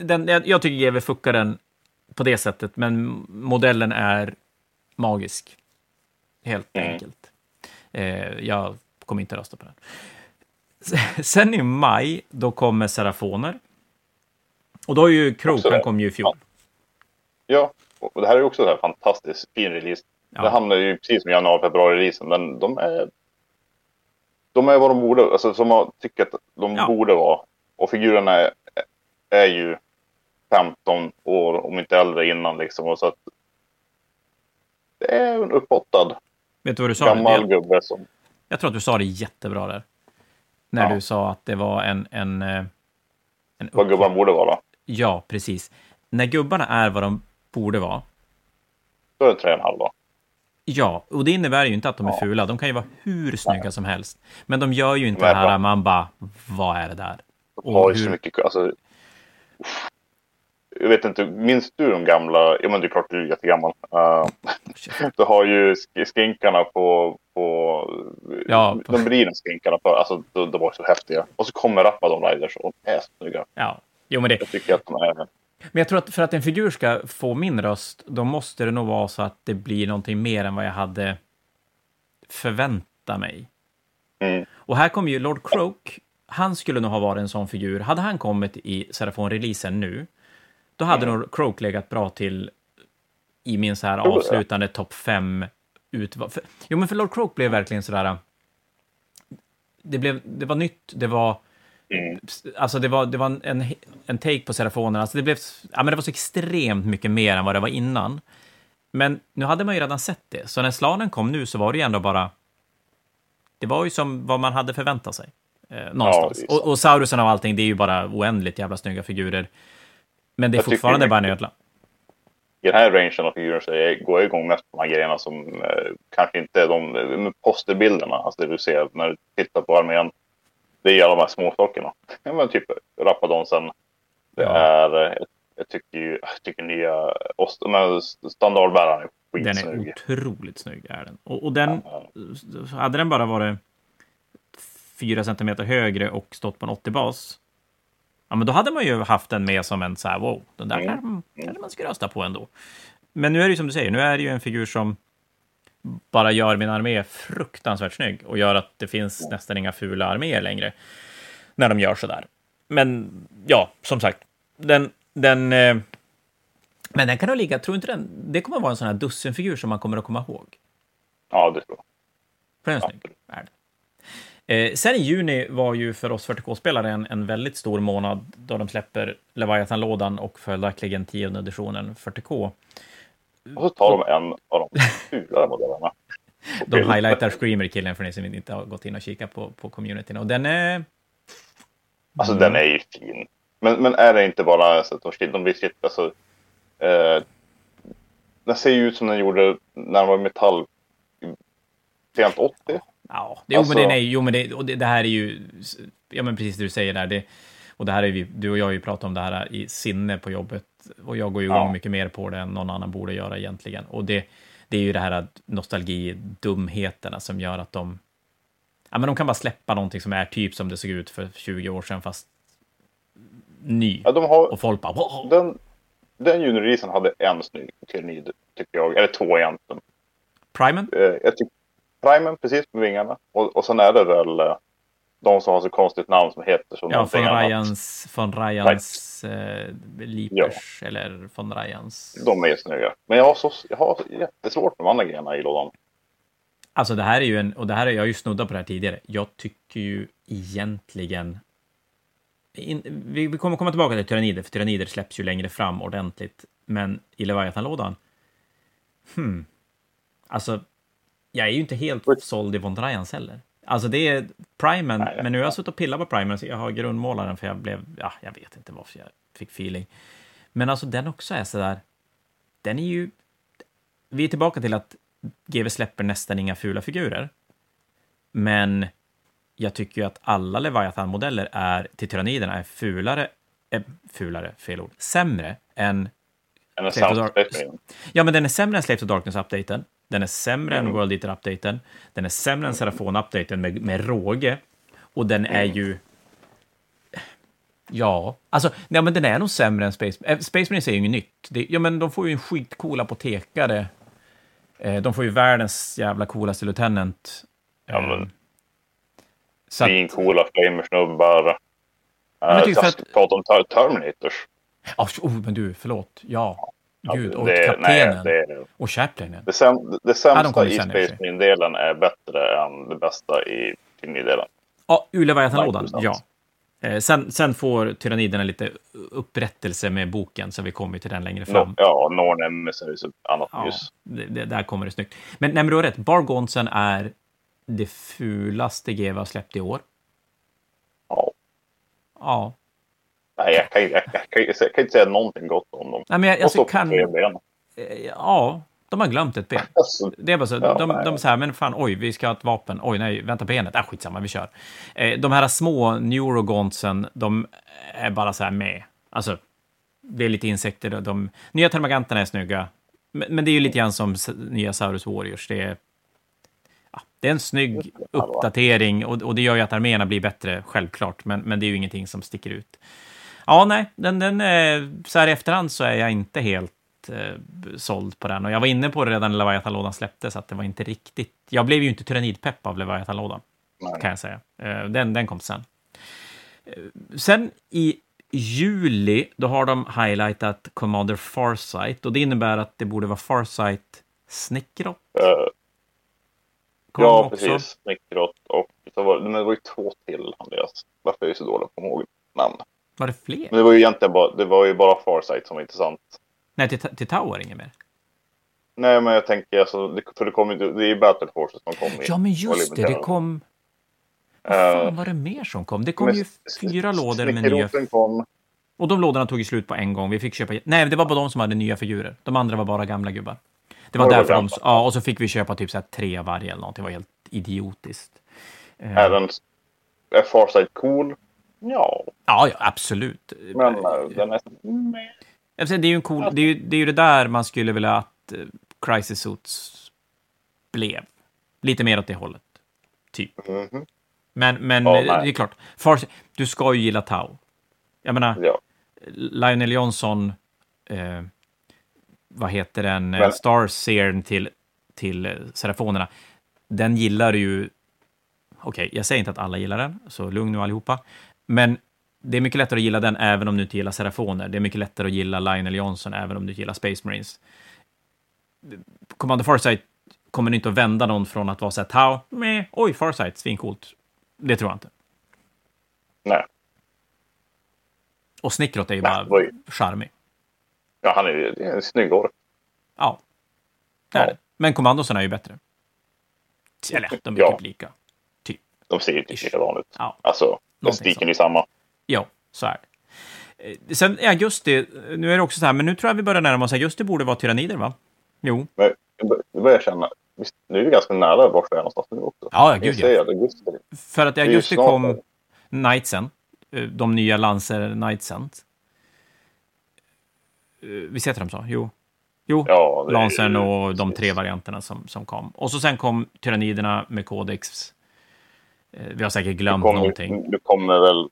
den, jag tycker GW fuckar den på det sättet, men modellen är magisk. Helt mm. enkelt. Eh, jag kommer inte rösta på den. Sen i maj, då kommer Serafoner. Och då är ju Krok, han kom ju i fjol. Ja. och det här är också en fantastiskt fin release. Ja. Det hamnar ju precis som januari-februari-releasen, men de är... De är vad de borde, alltså som jag tycker att de ja. borde vara. Och figurerna är, är ju 15 år, om inte äldre innan liksom. Och så att det är en uppåttad Vet du vad du sa? gammal gubbe som... Jag tror att du sa det jättebra där. När ja. du sa att det var en... en, eh, en vad gubbarna borde vara. Ja, precis. När gubbarna är vad de borde vara. Då är det tre och en halv då. Ja, och det innebär ju inte att de är fula. De kan ju vara hur snygga Nej. som helst. Men de gör ju inte det här, man bara, vad är det där? De har ju hur... så mycket, alltså, jag vet inte, minns du de gamla, ja men det är klart du är jättegammal. Uh, du har ju skinkarna på, på ja, på... de brina skinkarna, på, alltså de, de var så häftiga. Och så kommer Rappadon Riders och de är så snygga. Ja, Jo, men det... Jag tycker att de är... Men jag tror att för att en figur ska få min röst, då måste det nog vara så att det blir någonting mer än vad jag hade förväntat mig. Mm. Och här kommer ju Lord Croak. Han skulle nog ha varit en sån figur. Hade han kommit i Serafon-releasen nu, då hade mm. nog Croak legat bra till i min så här avslutande topp fem utval. Jo, men för Lord Croak blev verkligen sådär... Det, blev, det var nytt, det var Mm. Alltså det var, det var en, en take på Serafonerna. Alltså det, blev, ja, men det var så extremt mycket mer än vad det var innan. Men nu hade man ju redan sett det, så när slanen kom nu så var det ju ändå bara... Det var ju som vad man hade förväntat sig. Eh, någonstans. Ja, och, och Saurusen och allting, det är ju bara oändligt jävla snygga figurer. Men det är jag fortfarande bara en ödla. I den här rangen av figurer så går jag igång mest på de här grejerna som eh, kanske inte är de posterbilderna, alltså det du ser när du tittar på armén det är alla de här småsakerna. Ja, men typ Rappadonsen. Det ja. är, jag tycker ju, jag tycker nya standardbäraren är skitsnygg. Den är otroligt snygg är den. Och, och den, ja. hade den bara varit fyra centimeter högre och stått på en 80-bas, ja men då hade man ju haft den med som en så här, wow, den där mm. kanske man skulle rösta på ändå. Men nu är det ju som du säger, nu är det ju en figur som bara gör min armé fruktansvärt snygg och gör att det finns nästan inga fula arméer längre när de gör så där. Men ja, som sagt, den, den eh, men den kan nog ligga, tror inte den, det kommer att vara en sån här dussinfigur som man kommer att komma ihåg. Ja, det tror jag. För den är snygg. Är Eh, sen i juni var ju för oss 40K-spelare en, en väldigt stor månad då de släpper Leviathan-lådan och följaktligen tionde editionen 40K. Och så tar de en av de fulare modellerna. De highlightar Screamer-killen för ni som inte har gått in och kikat på, på communityn. Och den är... Alltså mm. den är ju fin. Men, men är det inte bara så att de, de blir shit, alltså... Eh, den ser ju ut som den gjorde när den var metall sent 80. Ja, det, alltså, jo, men det, nej, jo, men det, och det, det, här är ju, ja men precis det du säger där, det, och det här är vi, du och jag har ju pratat om det här i sinne på jobbet, och jag går ju igång ja. mycket mer på det än någon annan borde göra egentligen. Och det, det är ju det här nostalgidumheterna som gör att de, ja men de kan bara släppa någonting som är typ som det såg ut för 20 år sedan, fast ny. Ja, de har, och folk bara, Wow! Den, den juniorisen hade en snygg tyranid, tycker jag, eller två egentligen. Primen? Eh, jag tycker Primen, precis med vingarna. Och, och sen är det väl eh, de som har så konstigt namn som heter som Ja, från Ryans, från Ryans eh, Leapers, ja. eller från Ryans. De är snygga. Men jag har, så, jag har jättesvårt med de andra grejerna i lådan. Alltså det här är ju en, och det här är, jag har ju snuddat på det här tidigare. Jag tycker ju egentligen in, vi, vi, kommer komma tillbaka till tyrannider, för tyrannider släpps ju längre fram ordentligt. Men i Leviathan-lådan, hmm. Alltså, jag är ju inte helt såld i Von Dreyans heller. Alltså det är primen, Nej, men nu har jag suttit och pillat på primen, så jag har grundmålaren för jag blev, ja, jag vet inte varför jag fick feeling. Men alltså den också är sådär, den är ju, vi är tillbaka till att GW släpper nästan inga fula figurer. Men jag tycker ju att alla Leviathan-modeller är, till tyranniderna är fulare, äh, fulare, fel ord, sämre än... Än Ja, men den är sämre än Slave to Darkness-updaten. Den är sämre mm. än World Eater-updaten. Den är sämre än Serafon-updaten med, med råge. Och den är mm. ju... Ja, alltså, nej, men den är nog sämre än Space... Äh, Space Marines är ju inget nytt. Det, ja, men de får ju en skitcool apotekare. Eh, de får ju världens jävla coolaste lieutenant. Ja, men... Eh, Svincoola flamersnubbar. Uh, typ att... Prata om Terminators. Oh, men du, förlåt. Ja. Gud, och det, kaptenen. Nej, det, och Chaplinen. Det, säm, det sämsta ja, i Space Marine-delen är bättre än det bästa i Tyranid-delen. Ja, ur Leviathan-lådan, ja. Eh, sen, sen får Tyranniderna lite upprättelse med boken, så vi kommer till den längre fram. No, ja, Nornem är annat ja, ljus. Det, det, där kommer det snyggt. Men, nej, men du har rätt, Bargonsen är det fulaste GW har släppt i år. Ja. Ja. Nej, jag kan, jag, jag, kan, jag kan inte säga någonting gott om dem. Nej, men jag, alltså, kan... Eh, ja, de har glömt ett ben. Alltså, det är bara så. Ja, de, de, de säger, men fan, oj, vi ska ha ett vapen. Oj, nej, vänta benet. Äh, skitsamma, vi kör. Eh, de här små neurogontsen, de är bara så här med. Alltså, det är lite insekter. De, nya termaganterna är snygga. Men, men det är ju lite grann som nya Saurus Warriors. Det är det är en snygg uppdatering och, och det gör ju att arméerna blir bättre, självklart, men, men det är ju ingenting som sticker ut. Ja, nej, den, den, så här i efterhand så är jag inte helt eh, såld på den. Och jag var inne på det redan när Leviathan-lådan släpptes, att det var inte riktigt... Jag blev ju inte tyrannidpepp av Leviathan-lådan, kan jag säga. Eh, den, den kom sen. Eh, sen i juli, då har de highlightat Commander Farsight, och det innebär att det borde vara Farsight Snickrot. Uh, ja, också. precis. Snickrot och så var, men det var ju två till, Andreas. Varför är jag så dålig på att komma ihåg namn? Var det fler? Men det var ju egentligen bara, det var ju bara Farsight som var intressant. Nej, till, till Tower inget mer? Nej, men jag tänker alltså, det, för det kom det är ju Battle Forces som kom. Ja, men just det, det kom... Vad fan uh, var det mer som kom? Det kom ju fyra lådor med nya... Kom. Och de lådorna tog ju slut på en gång. Vi fick köpa... Nej, det var bara de som hade nya figurer. De andra var bara gamla gubbar. Det var, var därför de... Ja, och så fick vi köpa typ så här tre varje eller någonting. Det var helt idiotiskt. Även... Är Farsight cool? Ja. Ja, ja absolut. Men uh, den är... Det är ju en cool, det är ju, det är ju det där man skulle vilja att uh, Crisis Suits blev. Lite mer åt det hållet. Typ. Mm -hmm. Men, men oh, det är klart, Fars, du ska ju gilla Tau. Jag menar, ja. Lionel Johnson, eh, vad heter den, men... Starseern till, till eh, Serafonerna, den gillar ju... Okej, okay, jag säger inte att alla gillar den, så lugn nu allihopa. Men det är mycket lättare att gilla den även om du inte gillar Serafoner. Det är mycket lättare att gilla Lionel Johnson även om du inte gillar Space Marines. Commander Farsight kommer inte att vända någon från att vara så här, Tau, meh, oj, Farsight, svincoolt. Det tror jag inte. Nej. Och Snickrot är ju Nej, bara ju... charmig. Ja, han är ju en snygg ork. Ja. Det ja. Men kommandosarna är ju bättre. Eller de är ja. typ lika. Typ. De ser ju typ likadana ut. Ja. Alltså, Plastiken är samma. Ja, så är det. Eh, sen i augusti, nu är det också så här, men nu tror jag vi börjar närma oss augusti borde vara tyrannider, va? Jo. Men, jag börjar känna, visst, nu är det ganska nära vart vi är någonstans nu också. Ja, Vi gud ja. För att i augusti kom. Knightsen, eh, de nya Lancer Knightsen. Eh, Visst heter de så? Jo. Jo, Ja, Lancern och de tre varianterna som, som kom. Och så sen kom Tyranniderna med Codex. Eh, Vi har säkert glömt kommer, någonting. det kommer väl...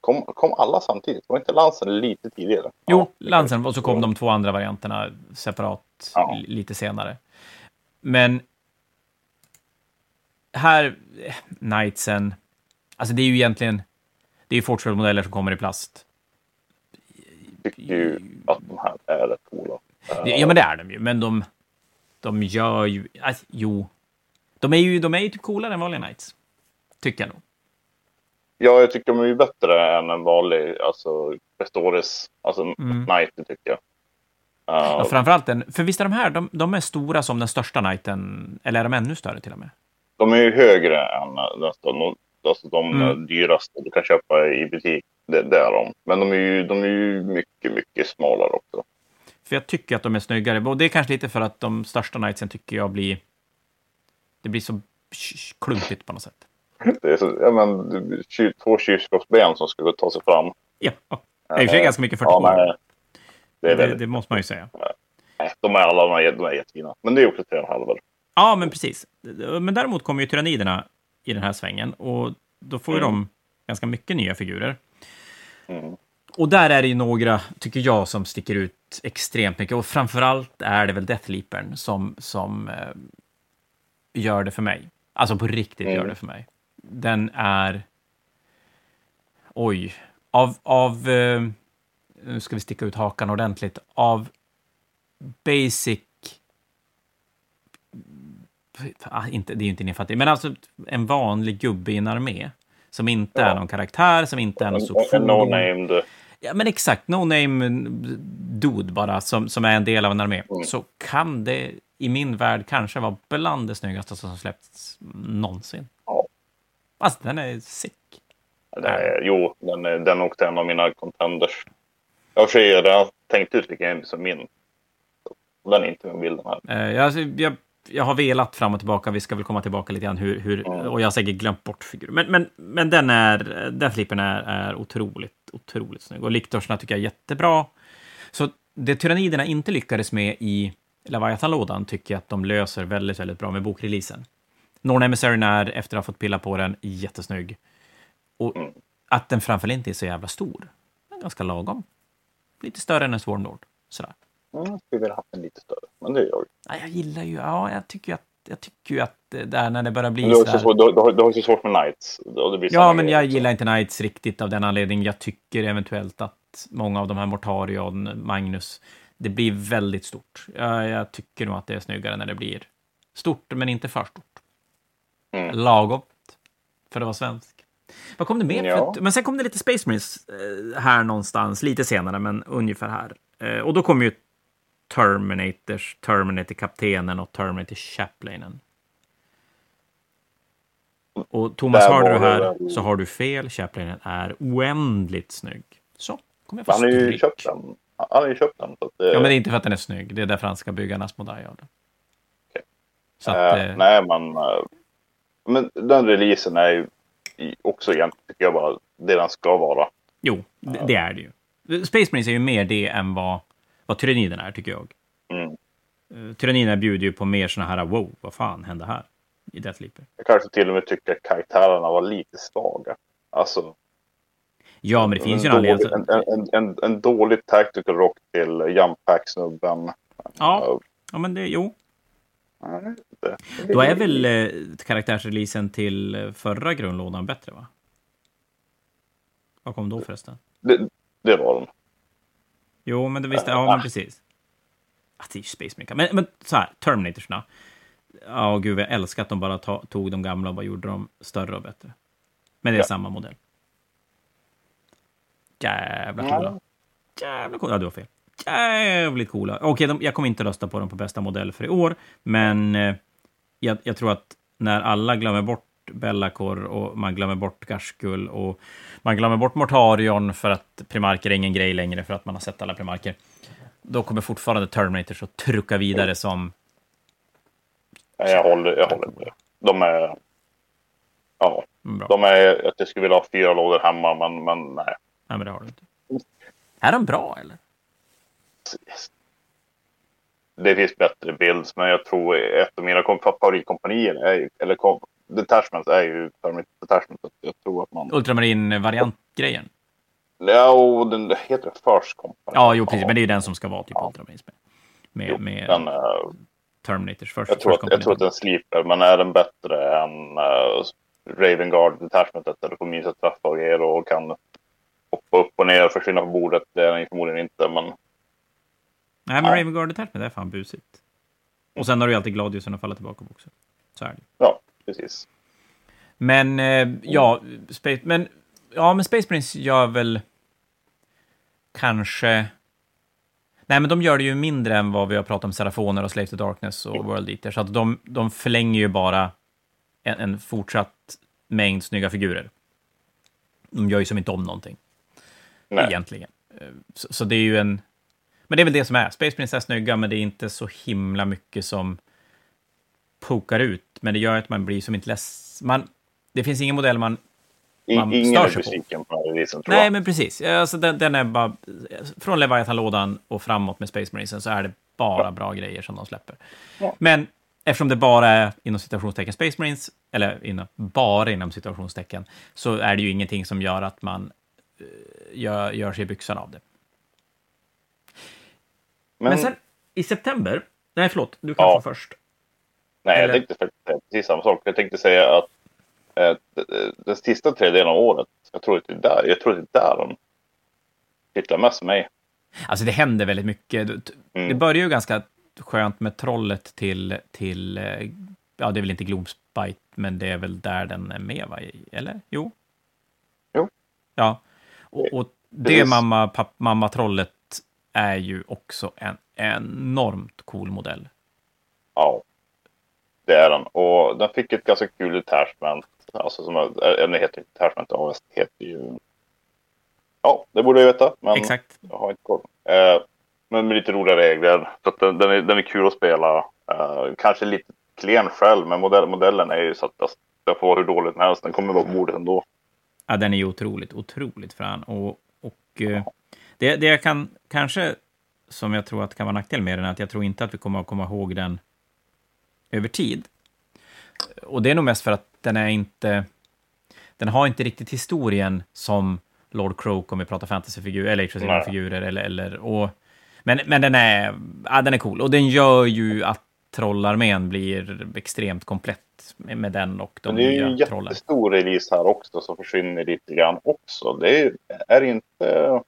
Kom, kom alla samtidigt? Var inte Lansen lite tidigare? Jo, Ja, Lancern och så kom de två andra varianterna separat Ja. li- lite senare. Men här, Knightsen, alltså det är ju egentligen, det är ju Fortune-modeller som kommer i plast. Jag tycker ju att de här är rätt coola. Ja, men det är de ju, men de, de gör ju, alltså, jo, de är ju, de är ju typ coolare än vanliga Knights. Tycker jag nog. Ja, jag tycker de är ju bättre än en vanlig, alltså Pestores, alltså Mm. Knight tycker jag. Ja, Uh, framförallt den, för visst är de här, de, de är stora som den största Knighten, eller är de ännu större till och med? de är ju högre än nästan, de- alltså de Mm. dyraste du kan köpa i butik. Det, det är de. Men de är, ju, de är ju mycket, mycket smalare också. För jag tycker att de är snyggare. Och det är kanske lite för att de största Knightsen tycker jag blir... Det blir så klumpigt på något sätt. Det är så, ja, men, två kylskåpsben som och ta sig fram. Ja, det är för sig ganska mycket 42. Ja, nej, det det, det måste man ju säga. nej, de är alla de är, de är jättefina. Men det är också tre och en halv. väl? Ja, men precis. Men däremot kommer ju tyranniderna i den här svängen och då får ju Mm. de ganska mycket nya figurer. Mm. Och där är det ju några, tycker jag, som sticker ut extremt mycket. Och framförallt är det väl Deathleapern som, som eh, gör det för mig. Alltså på riktigt Mm. gör det för mig. Den är... Oj. Av... av eh, nu ska vi sticka ut hakan ordentligt. Av basic... Ah, inte, det är ju inte nedfattigt, men alltså en vanlig gubbe i en armé. Som inte Ja. är någon karaktär, som inte är någon stort En, no-named. Ja, men exakt. No name dude bara, som, som är en del av en armé. Mm. Så kan det i min värld kanske vara bland det snyggaste som släppts någonsin. Alltså, den är sick. Är, jo, den är, den också en av mina contenders. Jag har för redan tänkt ut vilken som min. Den är inte med bilden här. Eh, jag, alltså, jag, jag har velat fram och tillbaka. Vi ska väl komma tillbaka lite grann hur... hur Mm. Och jag har säkert glömt bort figurer. Men, men, men den är... Den flippen är, är otroligt, otroligt snygg. Och Liktorsna tycker jag är jättebra. Så det Tyranniderna inte lyckades med i Leviathan-lådan tycker jag att de löser väldigt, väldigt bra med bokreleasen. Norn Emissaryn är, efter att ha fått pilla på den, jättesnygg. Och Mm. att den framförallt inte är så jävla stor. Den är ganska lagom. Lite större än en Swarmlord. Sådär. Mm, jag skulle vilja haft en lite större. Men det är jag. Ja, jag gillar ju, ja, jag tycker ju att, jag tycker ju att det där när det börjar bli Men du har, så sådär. svårt, du, har- du, har, så svårt med Knights. Ja, men jag också. gillar inte Knights riktigt av den anledningen. Jag tycker eventuellt att många av de här Mortarion, Magnus, det blir väldigt stort. Jag, jag tycker nog att det är snyggare när det blir stort, men inte för stort. Mm. Lagom, för att vara svensk. Vad kom det mer? Ja. Men sen kom det lite Space Marines eh, här någonstans, lite senare, men ungefär här. Eh, och då kom ju Terminators, Terminator-kaptenen och Terminator-chaplainen. Och Thomas, Där hör du var det här väl- så har du fel. Chaplainen är oändligt snygg. Så, kommer jag få Han har ju köpt den. Han har ju köpt den. Att, Ja, men det är inte för att den är snygg. Det är därför han ska bygga en Asmodai av den. Okej. Så att, eh, eh, Nej, men, men den releasen är ju också egentligen, tycker jag bara, det den ska vara. jo, det, det är det ju. Space Marines är ju mer det än vad, vad Tyranniderna är, tycker jag. Mm. Uh, Tyranniderna bjuder ju på mer såna här, wow, vad fan hände här? I Deathleaper. Jag kanske till och med tycker att karaktärerna var lite svaga. Alltså, Ja, men det finns ju en anledning. dålig, en, en, en, en dålig tactical rock till Jump Pack-snubben. Ja, ja, men det, jo. Då är väl eh, karaktärsreleasen till eh, förra grundlådan bättre, va? Vad kom då förresten? Det, det var den. Jo, men det visste Ja, men precis. Ah, det är ju Space Marine. Men, men så här, Terminatorsna. Ja, gud, jag älskar att de bara tog de gamla och bara gjorde dem större och bättre. Men det är Ja. samma modell. Jävla coola. Jävla coola. Ja, du har fel. Jävligt coola. Okej, de, jag kommer inte rösta på dem på bästa modell för i år, men eh, jag, jag tror att när alla glömmer bort Bellacor och man glömmer bort Garskull och man glömmer bort Mortarion för att Primarker är ingen grej längre för att man har sett alla Primarker. Då kommer fortfarande Terminators att trucka vidare som jag håller, jag håller med. De är... Ja, Bra. de är att jag skulle vilja ha fyra lådor hemma, men, men nej. Nej, men det har du inte. Är de bra, eller? Det finns bättre bilds, men jag tror ett av mina kom- favoritkompanier är eller detachments är ju Detachment. Jag tror att man... Ultramarin-variant-grejen. Ja, och den heter First Company. Ja, jo, precis. Men det är ju den som ska vara typ Ja. Ultramarin med. Med, Jo, med den, eh, Terminators först. jag, tror att, jag tror att den slipper, men är den bättre än uh, Raven Guard Detachmentet där du får minsta träffa och grejer och kan hoppa upp och ner och försvinna på bordet? Det är den förmodligen inte, men Nej, men Ja. Raven Guard Detachment är fan busigt. Och sen har du ju alltid Gladiusen att falla tillbaka på också. Så är det. ja, precis. Men eh, ja, Space, men, ja, men Space Marines gör väl kanske... Nej, men de gör det ju mindre än vad vi har pratat om Serafoner och Slave to Darkness och World Eater. Så att de, de förlänger ju bara en, en fortsatt mängd snygga figurer. De gör ju som inte om någonting, Nej. egentligen. Eh, Så, så det är ju en... Men det är väl det som är. Space Marines är snygga, men det är inte så himla mycket som pokar ut. Men det gör att man blir som inte less... Man, det finns ingen modell man I, Man ingen stör sig på. besviken på den releasen tror Nej, jag. men precis. Alltså, den, den är bara... Från Leviathan-lådan och framåt med Space Marinesen så är det bara Ja. bra grejer som de släpper. Ja. Men eftersom det bara är inom citationstecken Space Marines, eller inom, bara inom citationstecken, så är det ju ingenting som gör att man eh, gör, gör sig i byxan av det. Men, Men, sen i september... Nej, förlåt. Du kan Ja. få först. nej, jag eller- tänkte faktiskt säga precis samma sak. Jag tänkte säga att eh, d- den sista tredjedelen av året, jag tror att det är där, jag tror att det är där de tittar mest mig. Alltså, det händer väldigt mycket. Det- Mm. Börjar ju ganska skönt med trollet till, till eh, ja, det är väl inte Gloomspite, men det är väl där den är med, va? Eller? Jo? Jo. Ja. Och, och det Precis. mamma, papp, mamma trollet är ju också en enormt cool modell. Ja, det är den. Och den fick ett ganska kul detachment. Alltså som, eller den heter inte detachment, AS heter ju... Ja, det borde jag veta, men Exakt. jag har inte koll. Eh, men med lite roliga regler. Så att den, den, är, den är kul att spela. Eh, kanske lite klen själv, men modell, modellen är ju så att jag får hur dåligt som helst. Den kommer vara på bordet ändå. Ja, den är ju otroligt, otroligt frän. Och, och eh, det, det jag kan, kanske, som jag tror att kan vara nackdel med den, är att jag tror inte att vi kommer att komma ihåg den över tid. Och det är nog mest för att den är inte, den har inte riktigt historien som Lord Croak om vi pratar fantasyfigurer, eller Nej. figurer eller, eller och, men, men den är, ja, den är cool. Och den gör ju att trollarmén blir extremt komplett med, den och de Men det är ju en nya trollen. jättestor release här också som försvinner lite grann också. Det är, är inte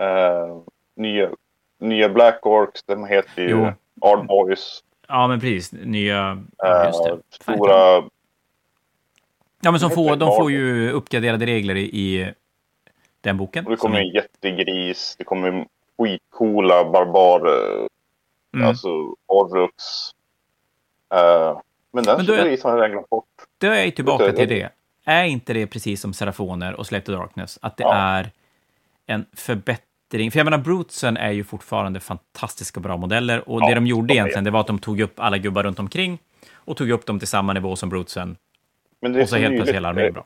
eh, nya, nya Black Orcs, de heter ju Jo. Ard Boys. Ja, men precis. Nya... Ja, just. Eh, stora Ja, men som får, de får ju uppgraderade regler i, i den boken. Och det kommer en jättegris. Det kommer skitcoola barbar... eh, mm. Alltså Orrux. Eh, men den Men då är- releasen har jag glömt bort. Då är jag tillbaka till det. Är inte det precis som Serafoner och Slave to Darkness? Att det Ja. är en förbättring? För jag menar, Brutesen är ju fortfarande fantastiska bra modeller. Och Ja, det de gjorde de egentligen, det var att de tog upp alla gubbar runt omkring och tog upp dem till samma nivå som Brutesen. Men det är Och så så helt plötsligt hela armén bra.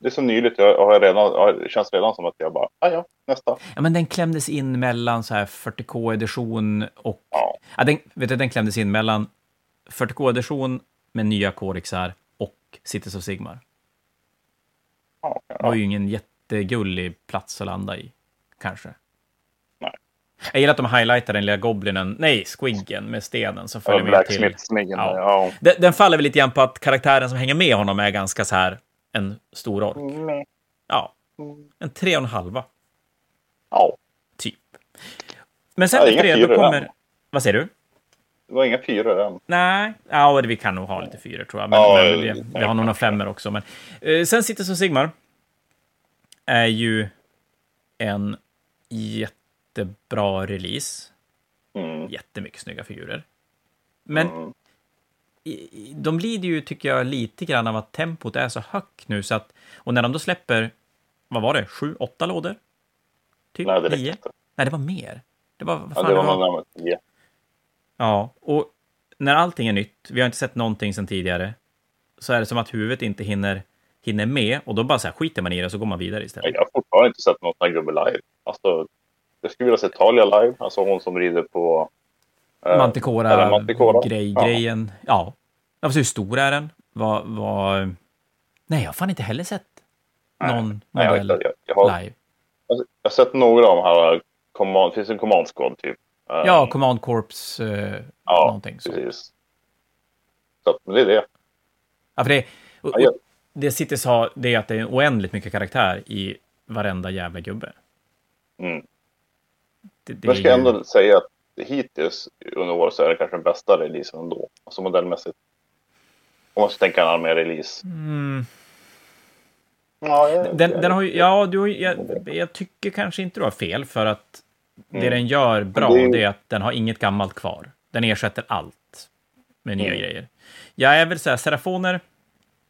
Det är så nyligt. Jag har redan, det känns redan som att jag bara, ah, ja, nästa. Ja, men den klämdes in mellan så här 40K-edition och... Ja. Ja, den, vet du, den klämdes in mellan 40K-edition med nya Korixar och Cities of Sigmar. Ja, Det var ja. ju ingen jättegullig plats att landa i, kanske. Jag gillar att de highlightar den lilla goblinen, nej, squiggen med stenen som följer med till. Ja. Ja. Den, den faller väl lite grann på att karaktären som hänger med honom är ganska så här en stor ork. Mm. Ja, en tre och en halva, ja. typ. Men sen Ja, efter det, då kommer... än. Vad säger du? Det var inga fyror än. Nej, ja, vi kan nog ha lite fyror tror jag. Men, Ja, men vi, det- vi har nog några femmor också. Men, eh, sen sitter så Sigmar. Är ju en jättebra release. Mm. Jättemycket snygga figurer. Men Mm. de lider ju, tycker jag, lite grann av att tempot är så högt nu. Så att, och när de då släpper, vad var det, sju, åtta lådor? Typ Nej, det nio? inte. Nej, det var mer. Det var, vad Ja, fan, det var det var- nog närmare. Ja, och när allting är nytt, vi har inte sett någonting sedan tidigare, så är det som att huvudet inte hinner, hinner med och då bara så här, skiter man i det och så går man vidare istället. Jag har fortfarande inte sett sån här gubbe live. Alltså, jag skulle vilja se Talia live, alltså hon som rider på... eh, Manticora, Manticora. Grej, Ja. grejen. Ja. ja. Hur stor är den? Vad, vad... Nej, jag har fan inte heller sett någon Nej, jag, modell inte. jag, jag, har, live. jag har sett några av de här, command, finns en command squad typ. Eh, Ja, Command Corps, eh, ja, någonting så. precis. Så men det är det. Ja, för det, och, jag- och det Cities har, det är att det är oändligt mycket karaktär i varenda jävla gubbe. Mm. Det, det Men jag ska ju- ändå säga att hittills under året så är det kanske den bästa releasen ändå. Alltså modellmässigt. Om man ska tänka en armé-release. Mm, Ja, jag- den, jag- den har ju, ja, du har, ju- jag, jag tycker kanske inte du har fel, för att det Mm. den gör bra, det är ju- det är att den har inget gammalt kvar. Den ersätter allt med nya Mm. grejer. Jag är väl så här, serafoner,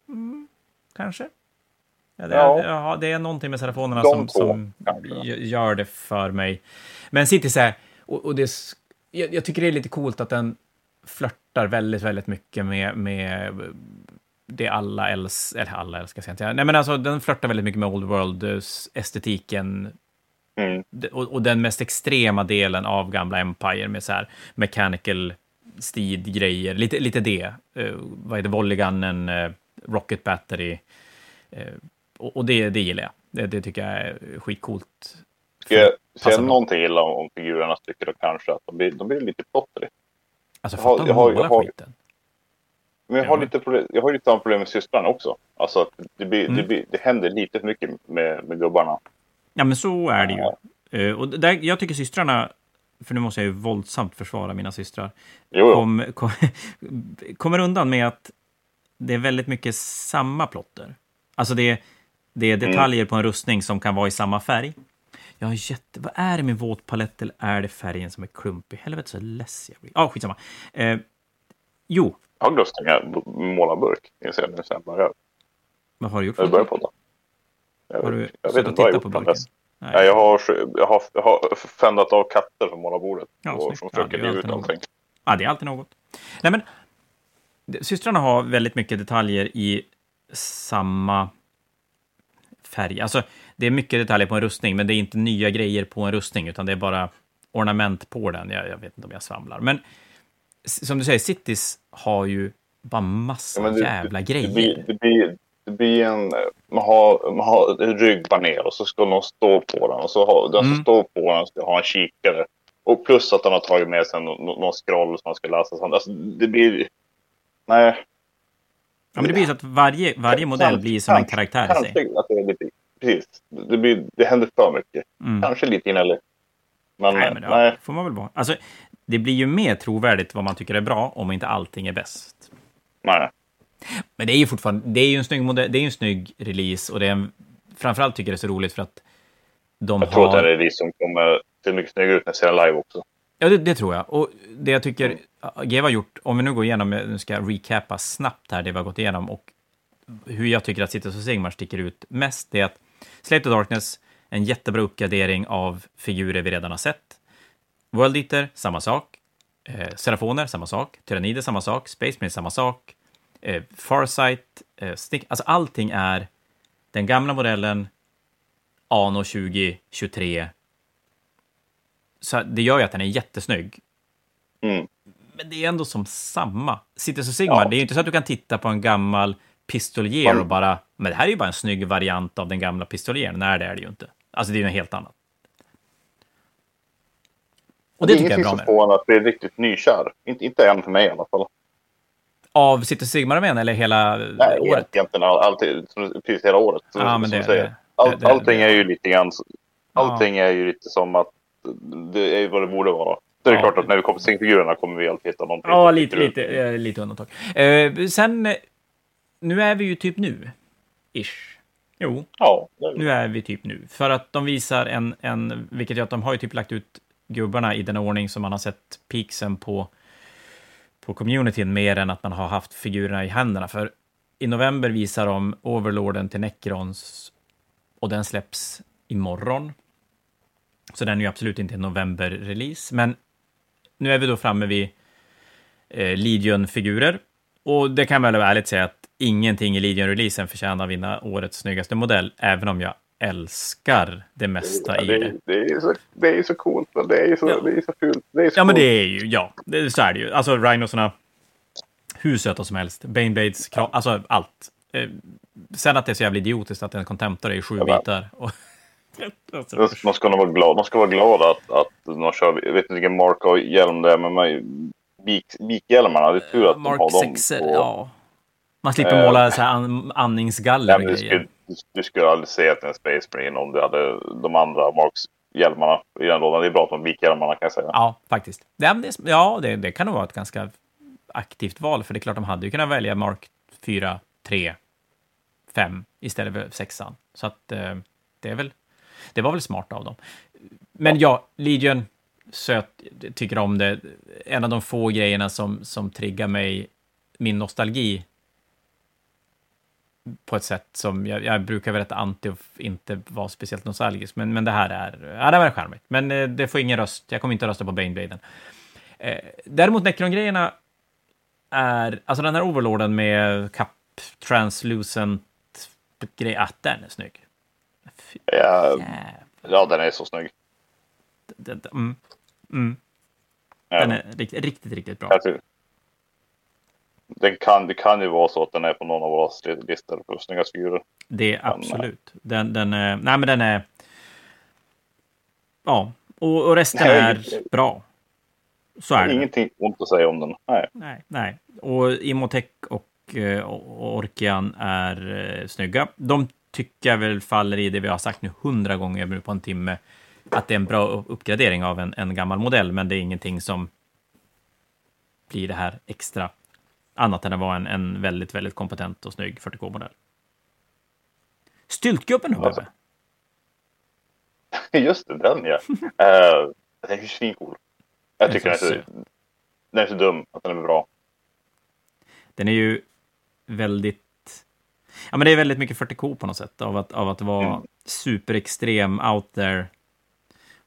mm, kanske? Ja, det, Ja. är, ja, det är någonting med serafonerna De som, som gör det för mig. Men City så här, och, och det, jag, jag tycker det är lite coolt att den flörtar väldigt, väldigt mycket med, med det alla älskar, eller alla älskar ska jag inte. Nej, men alltså den flörtar väldigt mycket med Old World-estetiken Mm. och, och den mest extrema delen av gamla Empire med så här mechanical steed-grejer, lite, lite det. Uh, vad heter volleygunnen, uh, rocket battery. Uh, och och det, det gillar jag. Det, det tycker jag är skitcoolt. Ska jag någonting illa om, om figurerna tycker jag kanske att de blir, de blir lite plottriga. Alltså, Jag har- fatta jag har- jag har- skiten. Men jag har, lite problem, jag har lite samma problem med systrarna också. Alltså att det, blir, Mm. det, blir, det händer lite för mycket med, med gubbarna. Ja, men så är det ju. Ja. Eh, och där, jag tycker systrarna, för nu måste jag ju våldsamt försvara mina systrar, Jo, jo. kom, kom, kommer undan med att det är väldigt mycket samma plotter. Alltså det, är- det är Mm. detaljer på en rustning som kan vara i samma färg. Jag har jätte... Vad är det med våt palett eller är det färgen som är klumpig? Helvete så less jag blir. Ja, ah, skitsamma. Eh, jo, Jag har lust att måla burk. Jag nu sen bara. vad har du gjort? Jag börjar podda. Jag, Har du jag vet inte vad jag på på burken? Nej. Ja, jag, har, jag, har, jag har fändat av katter från målarbordet. Ja, och som Ja, försöker det alltid ut något. allting. Ja, det är alltid något. Nej, men det- systrarna har väldigt mycket detaljer i samma färg. Alltså, det är mycket detaljer på en rustning, men det är inte nya grejer på en rustning, utan det är bara ornament på den. Jag, jag vet inte om jag svamlar. Men som du säger, Cities har ju bara massa Ja, det- jävla Det grejer. blir, det blir, det blir en... Man har, man har en ryggbaner och så ska någon stå på den. Och så har, den som Mm. står på den ska ha en kikare. Och plus att han har tagit med sig någon, någon scroll som man ska läsa. Så Alltså, det blir... Nej. Ja, men det blir så att varje, varje modell blir som en karaktär i sig. Kanske att det är lite... Precis. Det, blir, det händer för mycket. Mm. Kanske lite inälligt. Men, Nej, nej, men det får man väl vara. Alltså, det blir ju mer trovärdigt vad man tycker är bra om inte allting är bäst. nej. Men det är ju fortfarande, det är ju en snygg, modell, det är en snygg release och det är en, framförallt tycker jag det är så roligt för att de Jag tror att har... det är vi som kommer se mycket snyggare ut när jag ser den live också. Ja, det, det tror jag. Och det jag tycker Mm. GW har gjort, om vi nu går igenom, nu ska jag recapa snabbt här det vi har gått igenom och hur jag tycker att Cities och Sigmar sticker ut mest, det är att Slate of Darkness, en jättebra uppgradering av figurer vi redan har sett. World Eater, samma sak. Eh, Serafoner, samma sak. Tyrannider, samma sak. Space Marine, samma sak. Eh, Farsight, eh, Stick, alltså allting är den gamla modellen, Ano 2023. Så det gör ju att den är jättesnygg. Mm. Men det är ändå som samma. Cities och Sigmar, Ja. det är ju inte så att du kan titta på en gammal pistolier och bara, men det här är ju bara en snygg variant av den gamla pistolieren. Nej, det är det ju inte. Alltså det är ju något helt annat. Och det, är tycker jag är ingenting bra som med det. en att bli riktigt nykär. Inte, inte än för mig i alla fall. Av Cities och Sigmar eller hela Nej, året? egentligen all, alltid, som- precis hela året. Som, Ja, men som det- det- All, det- det- allting det- är ju lite grann... Allting är ju lite som att det är vad det borde vara. Det är Ja. klart att när vi kommer till singfigurerna kommer vi alltid hitta någonting. Ja, som lite, lite, eh, lite undantag. Eh, sen, nu är vi ju typ nu. Ish. Jo, Ja, är nu är vi typ nu. För att de visar en, en vilket gör att de har ju typ lagt ut gubbarna i den ordning som man har sett peaksen på, på communityn mer än att man har haft figurerna i händerna. För i november visar de Overlorden till Necrons och den släpps imorgon. Så den är ju absolut inte en november-release. Men nu är vi då framme vid eh, Legion-figurer. Och det kan man väl ärligt säga att ingenting i Legion-releasen förtjänar att vinna årets snyggaste modell, även om jag älskar det mesta Ja, i det, det. är- det, är så, det är så coolt, men det är så, Ja. det är så fult. Det är så Ja, men coolt. det är ju, ja, det, så är det ju. Alltså, Rhinosarna, hur söta som helst. Baneblades, kra- alltså allt. Eh, sen att det är så jävla idiotiskt att en Contemptor är i sju Ja, men- bitar. Och, alltså, De ska nog vara glada, de ska vara glada att, att de kör, jag vet inte vilken Mark har hjälm det är, men mig, bik, bikhjälmarna, det är tur att de Mark har dem. 6, på- ja. Man slipper Eh, måla så här an, andningsgaller men du, skulle, du, skulle aldrig se att det är en Space Marine om du hade de andra Marks hjälmarna i den lådan. Det är bra att de har bikhjälmarna kan jag säga. Ja, faktiskt. Ja, det, ja det, det kan nog vara ett ganska aktivt val, för det är klart de hade ju kunnat välja Mark 4, 3, 5 istället för 6 Så att eh, det är väl, det var väl smart av dem. Men ja, Legion, söt, tycker om det. En av de få grejerna som, som triggar mig, min nostalgi, på ett sätt som, jag, jag brukar vara rätt anti och inte vara speciellt nostalgisk, men, men det här är, ja det var charmigt. Men eh, det får ingen röst, jag kommer inte rösta på Banebladen. Eh, däremot Necron-grejerna är, alltså den här overlorden med Cup Translucent grej, ah, den är snygg. Fy Ja, ja, den är så snygg. Den, den, mm, mm, den är riktigt, riktigt, riktigt bra. Jag Den kan, det kan ju vara så att den är på någon av våra listor på snyggaste figurer. Det är absolut. Den, den är, nej men den är, ja, och, och resten Nej, är bra. Så är det. Ingenting ont att säga om den. Nej. Nej, nej. Och Imotech och, eh, och Orkian är eh, snygga. De tycker jag väl faller i det vi har sagt nu hundra gånger nu på en timme, att det är en bra upp- uppgradering av en, en gammal modell, men det är ingenting som blir det här extra, annat än att vara en, en väldigt, väldigt kompetent och snygg 40K-modell. Styltgubben då, Alltså. Just det, den ja. uh, den är ju svincool. Jag tycker den är, så, den är så dum att den är bra. Den är ju väldigt... Ja, men det är väldigt mycket 40K på något sätt, av att, av att vara Mm. superextrem out there.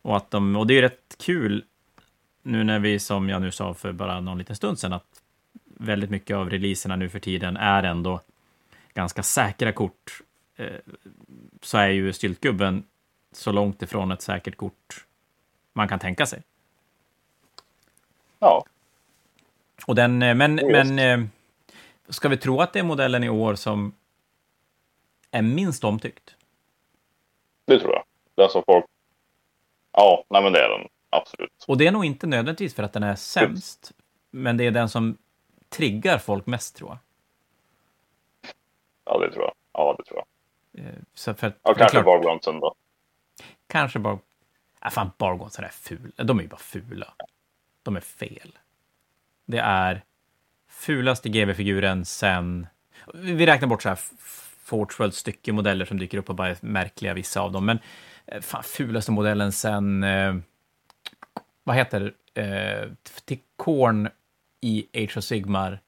Och, att de, och det är ju rätt kul nu när vi, som jag nu sa för bara någon liten stund sedan, att väldigt mycket av releaserna nu för tiden är ändå ganska säkra kort. Eh, så är ju Styltgubben så långt ifrån ett säkert kort man kan tänka sig. Ja, Och den, eh, men, Just. men eh, ska vi tro att det är modellen i år som är minst omtyckt? det tror jag. Den som folk... Ja, nej men det är den. Absolut. Och det är nog inte nödvändigtvis för att den är sämst, men det är den som triggar folk mest, tror jag. Ja, det tror jag. Ja, det tror jag. Eh, Så för, Ja, kanske Bargronsen då. Kanske bara... Äh, fan, Bargons är fula. De är ju bara fula. De är fel. Det är fulaste GB-figuren sen... Vi räknar bort så här Forge styckemodeller som dyker upp och bara är märkliga, vissa av dem. Men eh, fan, fulaste modellen sen... Eh, vad heter? Eh, till Korn i Age of Sigmar.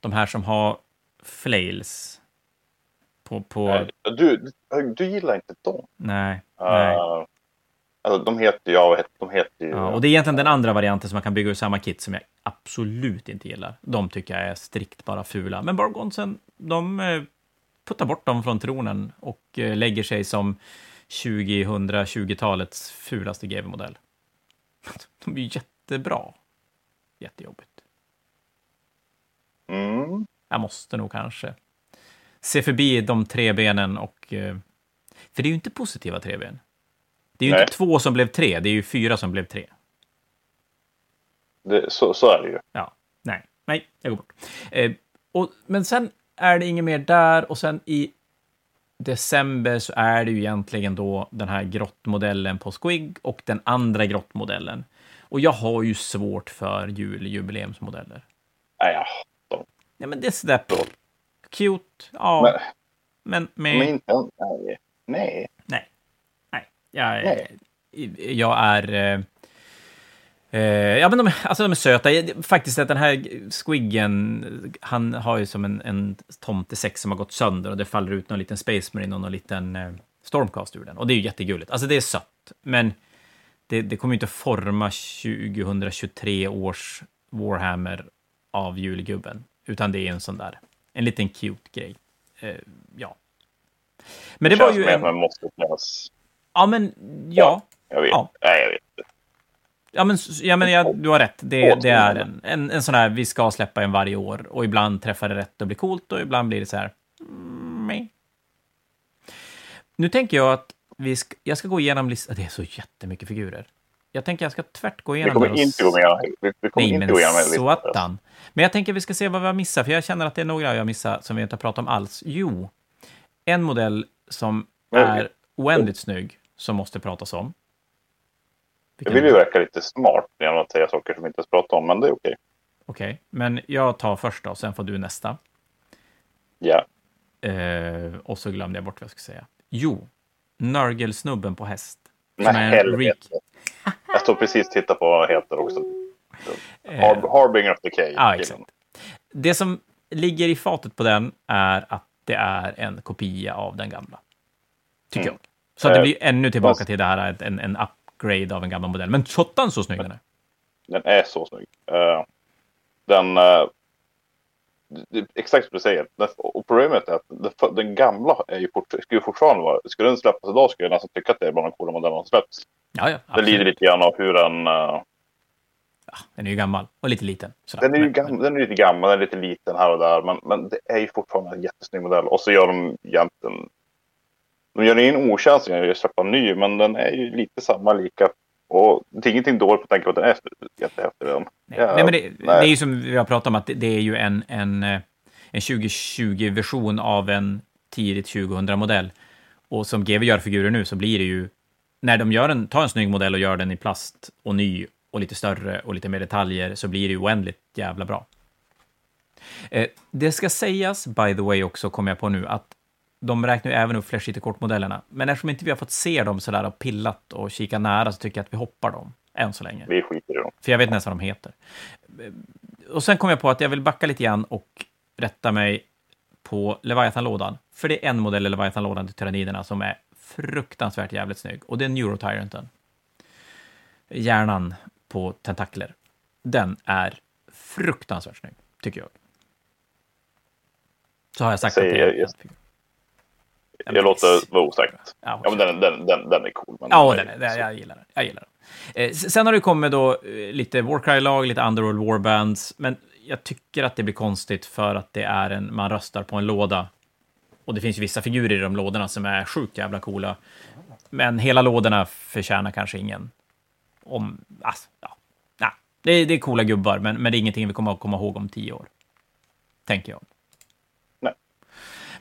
De här som har flails. På... på Du, du gillar inte dem? nej. nej. Uh, alltså, de heter ja, de heter ju... Ja, och det är egentligen den andra varianten som man kan bygga ur samma kit som jag absolut inte gillar. De tycker jag är strikt bara fula. Men Bargonsen, de eh, puttar bort dem från tronen och eh, lägger sig som 2020-talets fulaste GV-modell. De är jättebra. Jättejobbigt. Mm. Jag måste nog kanske se förbi de tre benen och... eh, För det är ju inte positiva tre ben. Det är ju Nej. inte två som blev tre, det är ju fyra som blev tre. Det, så, så är det ju. Ja, nej, nej, jag går bort. Eh, och, men sen är det inget mer där och sen i december så är det ju egentligen då den här grottmodellen på Squig och den andra grottmodellen. Och jag har ju svårt för juljubileumsmodeller. Nej, ja. Men det är sådär cute, ja, Men, men med... men inte... Nej. Nej. Nej. Nej. Jag, Nej. jag är... Eh, eh, ja, men de, alltså de är söta. Faktiskt att den här squiggen, han har ju som en, en tomtesäck som har gått sönder och det faller ut någon liten Space Marine och någon liten eh, Stormcast ur den. Och det är ju jättegulligt. Alltså det är sött, men det, det kommer ju inte forma 2023 års Warhammer av julgubben, utan det är en sån där, en liten cute grej. Eh, ja. Men det, det var ju en... en måste finnas. Ja, men ja. Jag vet. Ja. Nej, jag vet inte. Ja, men, ja, men ja, du har rätt. Det, det är en, en, en sån här, vi ska släppa en varje år och ibland träffar det rätt och blir coolt och ibland blir det så här. Mm, meh. nu tänker jag att vi ska, jag ska gå igenom listan. Det är så jättemycket figurer. Jag tänker jag ska tvärt gå Vi igenom kommer där och inte gå. Vi, vi kommer Nej, inte men gå igenom satan. Men jag tänker vi ska se vad vi har missat, för jag känner att det är några jag har missat som vi inte har pratat om alls. Jo, en modell som är oändligt snygg, som måste pratas om. Jag vill ju verka lite smart genom att säga saker som vi inte ens pratat om, men det är okej. Okej, men jag tar första och sen får du nästa. Ja. Eh, och så glömde jag bort vad jag skulle säga. Jo, Nörgelsnubben på häst. En helvete. Jag står precis och tittar på vad han heter också. Eh, Har, Harbinger of Decay. Ja, exakt. Det som ligger i fatet på den är att det är en kopia av den gamla. Tycker Mm. jag. Så att det Eh, blir ännu tillbaka till det här, en, en upgrade av en gammal modell. Men tjottan så snygg den är. Den är så snygg. Eh, den... det är exakt som du säger. Och problemet är att den, gamla är ju fort, skulle fortfarande vara... Skulle den släppas idag skulle jag nästan tycka att det är bland de coola modellerna som släpps. Ja, ja. Det lider lite grann av hur den... eh, Ja, den är ju gammal och lite liten. Sådär. den, är ju gam, den är lite gammal, den är lite liten här och där. Men, men det är ju fortfarande en jättesnygg modell. Och så gör de egentligen... De gör ingen otjänst genom att släppa en ny, men den är ju lite samma lika. Och det är ingenting dåligt att tänka på att den är jättehäftig redan. Nej, Ja, nej, men det, nej. det är ju som vi har pratat om, att det, är ju en, en, en 2020-version av en tidigt 2000-modell. Och som GW gör figurer nu så blir det ju, när de gör en, tar en snygg modell och gör den i plast och ny och lite större och lite mer detaljer så blir det ju oändligt jävla bra. Eh, det ska sägas, by the way, också kommer jag på nu, att de räknar ju även upp Flash kortmodellerna Men eftersom inte vi har fått se dem sådär och pillat och kika nära så tycker jag att vi hoppar dem, än så länge. Vi skiter i dem. För jag vet nästan vad de heter. Och sen kom jag på att jag vill backa lite grann och rätta mig på Leviathan-lådan. För det är en modell i Leviathan-lådan till Tyranniderna som är fruktansvärt jävligt snygg. Och det är Neurotyranten. Hjärnan på tentakler. Den är fruktansvärt snygg, tycker jag. Så har jag sagt Säger att det är... jag- Jag men- låter vara osagt. Ja, Ja, men den, den, den, den är cool. Men Ja, den är, den, jag gillar den. Jag gillar den. Eh, sen har det kommit då eh, lite Warcry-lag, lite Underworld Warbands, men jag tycker att det blir konstigt för att det är en, man röstar på en låda. Och det finns ju vissa figurer i de lådorna som är sjukt jävla coola. Men hela lådorna förtjänar kanske ingen. Om, alltså, ja. Nej, det, är- det är coola gubbar, men, men det är ingenting vi kommer att komma ihåg om tio år. Tänker jag. Nej.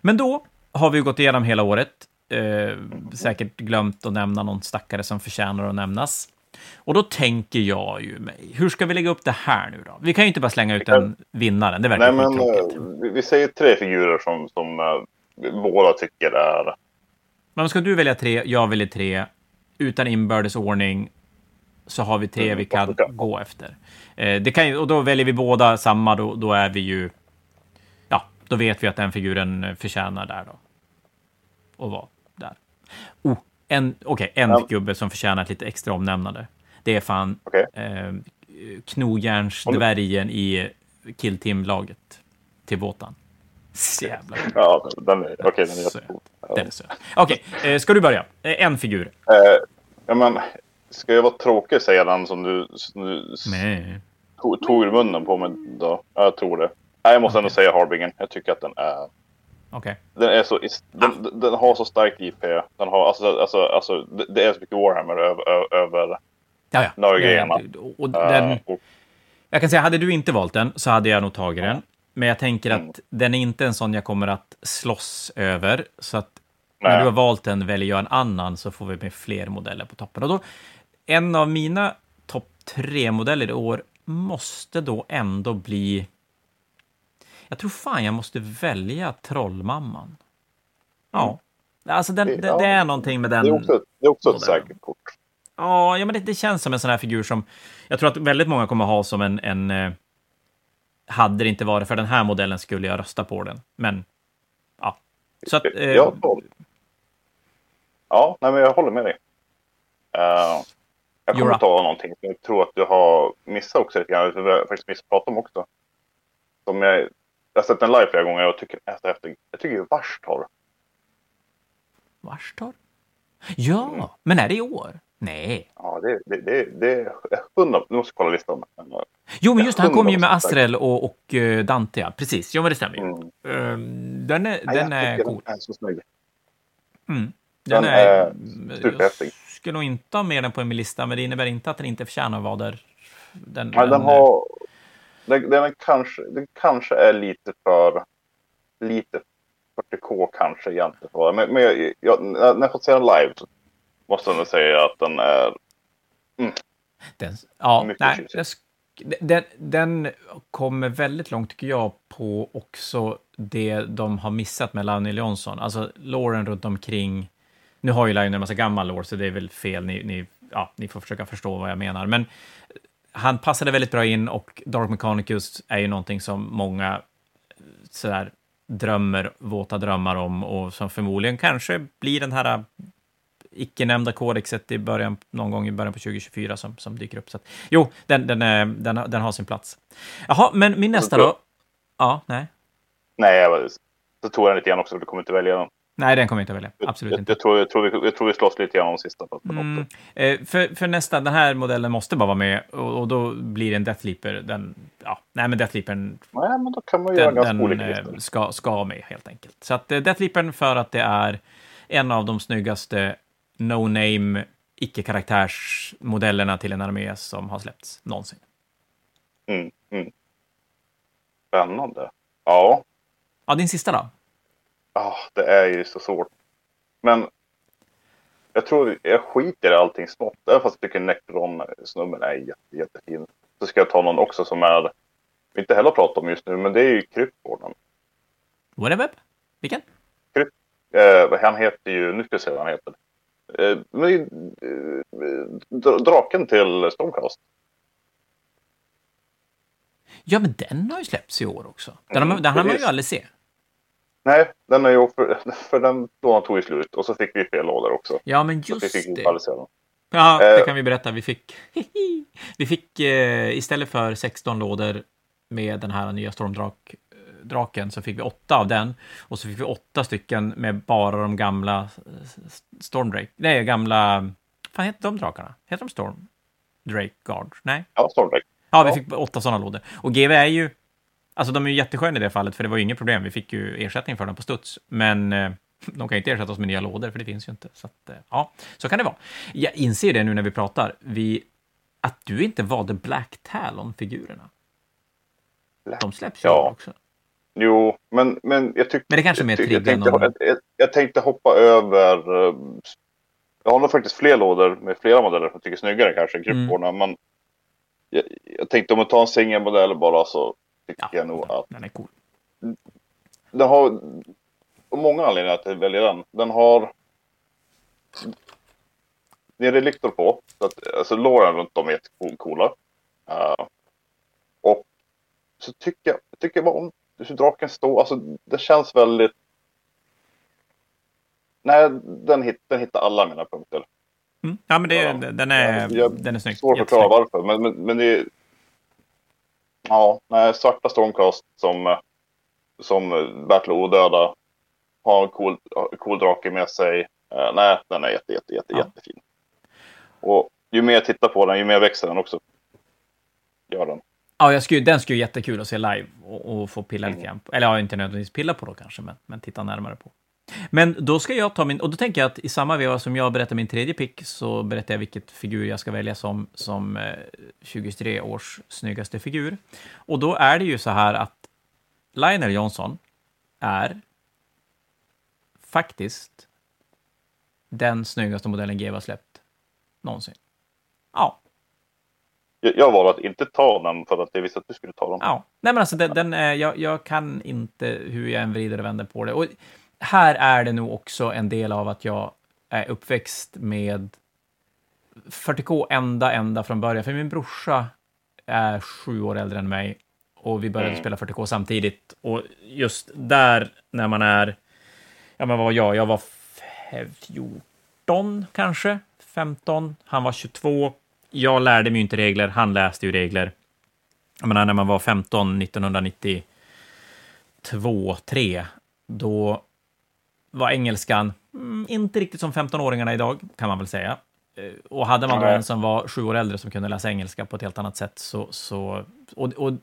Men då har vi gått igenom hela året. Eh, säkert glömt att nämna någon stackare som förtjänar att nämnas. Och då tänker jag ju mig, hur ska vi lägga upp det här nu då? Vi kan ju inte bara slänga ut en vinnaren, det verkar Nej, men eh, vi- vi säger tre figurer som, som eh, båda tycker är... Men ska du välja tre, jag väljer tre, utan inbördes ordning, så har vi tre Mm, vi kan gå efter. Eh, det kan och då väljer vi båda samma, då, då är vi ju... Ja, då vet vi att den figuren förtjänar där då. Och vara där. Oh, en, okej, en Ja. gubbe som förtjänar ett lite extra omnämnande. Det är fan Okej. eh, knogjärnsdvärgen i Killteam-laget till Båtan. Så jävla cool. Ja, den är, okej, den är jättecool. Den är söt. Okej, eh, ska du börja? Eh, en figur. Eh, ja, men ska jag vara tråkig säga den som du, som du Nej. tog, ur munnen på mig då? Ja, jag tror det. Nej, jag måste ändå säga Harbingen. Jag tycker att den är... Okej. Den, är så, den, den har så starkt IP. Den har, alltså, alltså, alltså, det, det är så mycket Warhammer över... över, över Ja, ja. Några grejerna. Och- den, eh, jag kan säga, hade du inte valt den så hade jag nog tagit den. Men jag tänker Mm. att den är inte en sån jag kommer att slåss över. Så att när Nej. du har valt den väljer jag en annan så får vi med fler modeller på toppen. Och då, en av mina topp tre modeller i år måste då ändå bli... Jag tror fan jag måste välja Trollmamman. Ja. Alltså den, Mm. Det- ja. det är någonting med den... det är också, det är också ett säkert kort. Ja, ja men det, det känns som en sån här figur som jag tror att väldigt många kommer ha som en... en eh, hade det inte varit för den här modellen skulle jag rösta på den. Men, ja. Så att... Eh, Jag Ja, nej, men jag håller med dig. Eh, jag kommer ta någonting som jag tror att du har missat också lite grann. Vi har faktiskt missat prata om också. som jag, jag har sett den live flera gånger och tycker så häftig. Jag tycker ju Varstorr. Varstorr? Ja, mm. men är det i år? Nej. Ja, det, det, det, det är hundra. Nu måste jag kolla listan. Jo, men just det, han kom ju med Astrel och, och uh, Dante, ja. Precis. Jo, men det stämmer ju. Mm. Uh, den är, Nej, den är cool. Den är så snygg. Mm. Den, den är, är superhäftig. Jag skulle nog inte ha med den på min lista, men det innebär inte att den inte förtjänar att vara där. Den, Nej, den, den har... Den, den, kanske, den kanske är lite för... Lite 40K kanske egentligen. Men, men jag, jag, när jag fått se den live måste jag nog säga att den är... Mm, den, ja, nej, den, den kommer väldigt långt, tycker jag, på också det de har missat med Lionel Johnson. Alltså Lauren runt omkring. Nu har ju Lionel en massa gammal lore, så det är väl fel. Ni, ni, ja, ni får försöka förstå vad jag menar. Men han passade väldigt bra in och Dark Mechanicus är ju någonting som många sådär drömmer, våta drömmar om och som förmodligen kanske blir den här icke-nämnda kodexet i början, någon gång i början på 2024 som, som dyker upp. Så att, jo, den, den, är, den, den har sin plats. Jaha, men min nästa då? Ja, nej. Nej, jag, så tog jag lite grann också, du kommer inte välja den. Nej, den kommer jag inte välja. Absolut jag, inte. Jag tror, jag, tror vi, jag tror vi slåss lite grann om sista. Mm. eh, för, för nästa, den här modellen måste bara vara med och, och då blir det en Deathleaper. Den, ja, nej, men Deathleapern... Nej, men då kan man göra den, den eh, ska, ska med helt enkelt. Så att eh, Deathleapern för att det är en av de snyggaste no-name icke-karaktärsmodellerna till en armé som har släppts någonsin. Mm, mm. Spännande. Ja. Ja, din sista då? Ja, det är ju så svårt. Men jag tror jag skiter i allting smått. Även fast jag tycker Necron-snubben är jätte, jättefin. Så ska jag ta någon också som är, vi inte heller pratat om just nu, men det är ju Kryptgården. Whatever? Vilken? Krypt, eh, han heter ju, nu ska jag se vad han heter. Eh, men, eh, draken till Stormcast. Ja, men den har ju släppts i år också. Den, mm, har, den hann man ju aldrig se. Nej, den är ju för, för den lådan tog ju slut och så fick vi fel lådor också. Ja, men just det. Ja, det eh. kan vi berätta. Vi fick, vi fick eh, istället för 16 lådor med den här nya Stormdrak draken så fick vi åtta av den. Och så fick vi åtta stycken med bara de gamla eh, Stormdrake. Nej, gamla... Vad heter de drakarna? Heter de Storm? Drake Guard? Nej? Ja, Stormdrake. Ja, vi fick åtta sådana lådor. Och GV är ju... Alltså de är ju jättesköna i det fallet, för det var ju inget problem. Vi fick ju ersättning för dem på studs. Men eh, de kan inte ersätta oss med nya lådor, för det finns ju inte. Så att, eh, ja, så kan det vara. Jag inser det nu när vi pratar. Vi, att du inte valde Black Talon-figurerna. De släpps ju ja. också. Jo, men, men jag tyckte... Men det kanske är mer jag, tänkte, jag, jag, jag, tänkte hoppa över... Eh, jag har nog faktiskt fler lådor med flera modeller som jag tycker är snyggare kanske än. Mm. Men jag, jag, tänkte om jag tar en singelmodell bara så tycker ja, jag nog att... Den är cool. Den har... Och många anledningar att välja den. Den har... Det är reliktor på. Så att, alltså låren runt om är jättecoola. Uh, och så tycker jag, tycker jag om hur draken står. Alltså det känns väldigt... Nej, den, hit, den hittar alla mina punkter. Mm. Ja, men det, ja. den, är, jag, den är snygg. Svårt att förklara varför, men, men, men det är... Ja, nej, svarta Stormcast som, som Battle odöda har en cool, cool drake med sig. Uh, nej, den är jätte, jätte, jätte, ja. jättefin. Och ju mer jag tittar på den, ju mer växer den också. Gör den. Ja, jag skulle, den skulle ju jättekul att se live och, och få pilla lite grann. Eller ja, inte nödvändigtvis pilla på då kanske, men, men titta närmare på. Men då ska jag ta min, och då tänker jag att i samma veva som jag berättar min tredje pick så berättar jag vilket figur jag ska välja som, som eh, 23 års snyggaste figur. Och då är det ju så här att Lionel Johnson är faktiskt den snyggaste modellen GW har släppt någonsin. Ja, jag valde att inte ta den för att jag visste att du skulle ta den. Ja, nej men alltså den, den är, jag, jag, kan inte hur jag än vrider och vänder på det. Och här är det nog också en del av att jag är uppväxt med 40K ända, ända från början. För min brorsa är sju år äldre än mig och vi började mm. spela 40K samtidigt. Och just där, när man är, ja men vad var jag? Jag var 14 kanske, 15. Han var 22 jag lärde mig inte regler, han läste ju regler. Jag menar, när man var 15, 1990, 2, 3, då var engelskan mm, inte riktigt som 15-åringarna idag, kan man väl säga. Eh, och hade man då en som var sju år äldre som kunde läsa engelska på ett helt annat sätt så... så och, och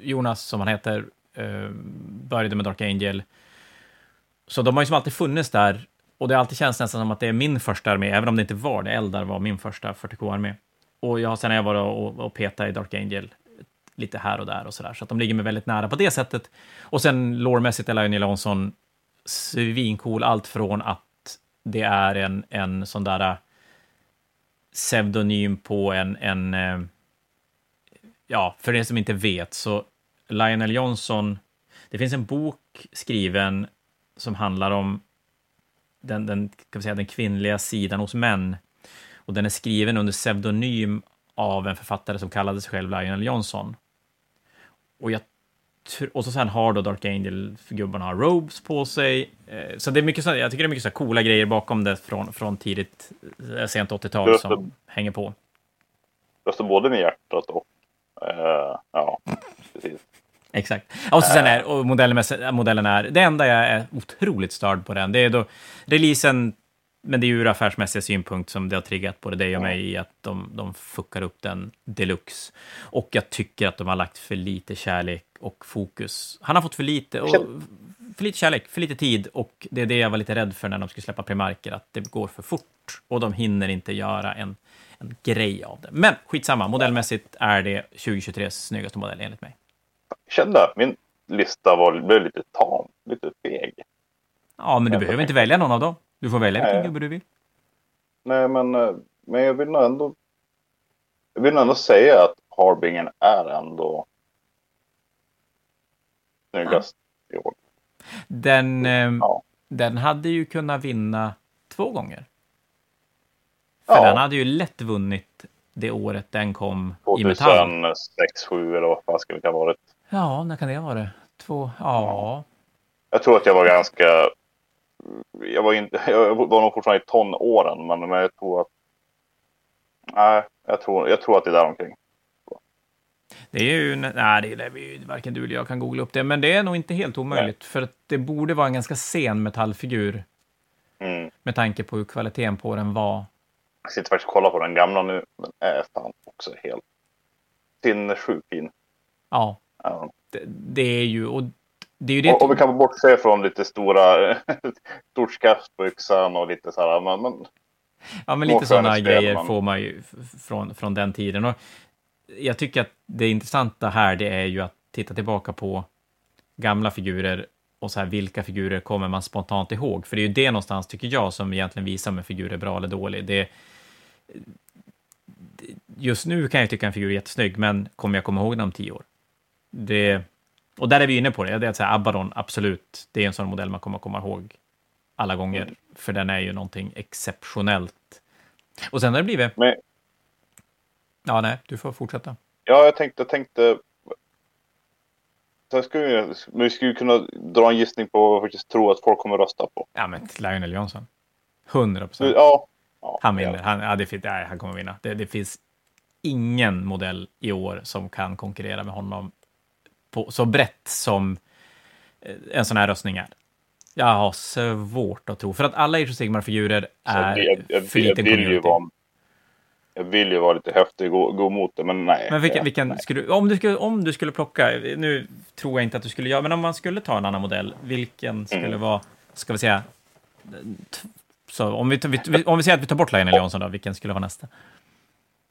Jonas, som han heter, eh, började med Dark Angel. Så de har ju som alltid funnits där. Och det har alltid känts nästan som att det är min första armé, även om det inte var det. Eldar var min första 40K-armé. Och jag, sen har jag varit och, och petat i Dark Angel lite här och där och sådär. Så att de ligger mig väldigt nära på det sättet. Och sen lårmässigt är Lionel Johnson svincool, allt från att det är en, en sån där äh, pseudonym på en, en äh, ja, för er som inte vet, så Lionel Johnson, det finns en bok skriven som handlar om den, den, kan vi säga, den kvinnliga sidan hos män. Och den är skriven under pseudonym av en författare som kallade sig själv Lionel Johnson. Och, jag, och så sen har då Dark Angel-gubbarna robes på sig. Eh, så det är mycket så, jag tycker det är mycket så coola grejer bakom det från, från tidigt, eh, sent 80-tal som hänger på. Röstar både med hjärtat och Uh, ja, precis. Exakt. Och så sen är och modellen, modellen är, det enda jag är otroligt störd på den, det är då releasen, men det är ju ur affärsmässiga synpunkt som det har triggat både dig och mig i att de, de fuckar upp den deluxe. Och jag tycker att de har lagt för lite kärlek och fokus. Han har fått för lite, och, för lite kärlek, för lite tid och det är det jag var lite rädd för när de skulle släppa Primarker, att det går för fort och de hinner inte göra en en grej av det. Men skitsamma, modellmässigt är det 2023 snyggaste modell enligt mig. Jag kände att min lista var, blev lite tam, lite feg. Ja, men du behöver inte välja någon av dem. Du får välja vilken gubbe du vill. Nej, men, eh, men jag vill nog ändå... Jag vill ändå säga att Harbingen är ändå snyggast ja. i år. Den, ja. den hade ju kunnat vinna två gånger. För ja. den hade ju lätt vunnit det året den kom 2006, i metall. 2006, 2007 eller vad fan skulle det ha varit. Ja, när kan det ha varit? Två, ja. Jag tror att jag var ganska... Jag var, inte, jag var nog fortfarande i tonåren, men, men jag tror att... Nej, jag tror, jag tror att det är där omkring. Det är ju, nej, det är ju, varken du eller jag kan googla upp det, men det är nog inte helt omöjligt, nej. för att det borde vara en ganska sen metallfigur. Mm. Med tanke på hur kvaliteten på den var. Jag sitter faktiskt och kollar på den gamla nu, men är fan också helt sinnessjukt fin. Ja, ja. Det, det, är ju... Och det är ju det och, och vi kan bortse från lite stora, stort skaft på yxan och lite så här, men, men Ja, men lite sådana grejer man... får man ju från, från den tiden. Och jag tycker att det intressanta här, det är ju att titta tillbaka på gamla figurer och så här, vilka figurer kommer man spontant ihåg? För det är ju det någonstans, tycker jag, som egentligen visar om en figur är bra eller dålig. Det, just nu kan jag tycka en figur är jättesnygg, men kommer jag komma ihåg den om tio år? Det, och där är vi inne på det, det är att säga Abaddon, absolut, det är en sån modell man kommer komma ihåg alla gånger, mm. för den är ju någonting exceptionellt. Och sen har det blivit... Men... Ja, nej, du får fortsätta. Ja, jag tänkte, jag tänkte Sen skulle vi, vi skulle kunna dra en gissning på vad vi faktiskt tror att folk kommer rösta på. Ja, men Lionel Johnson. 100 procent. Ja, Ja, han vinner. Han, ja, det, nej, han kommer vinna. Det, det, finns ingen modell i år som kan konkurrera med honom på, så brett som eh, en sån här röstning är. Jag har svårt att tro, för att alla Age of Sigmar-figurer är jag, jag, för liten vara, jag vill ju vara lite häftig och gå, gå mot det, men nej. Men vilken, vilken nej. Skulle, om, du skulle, om du skulle plocka, nu tror jag inte att du skulle göra, men om man skulle ta en annan modell, vilken skulle mm. vara, ska vi säga, så om vi, vi, om vi säger att vi tar bort Lionel Johnson, då, vilken skulle vara nästa?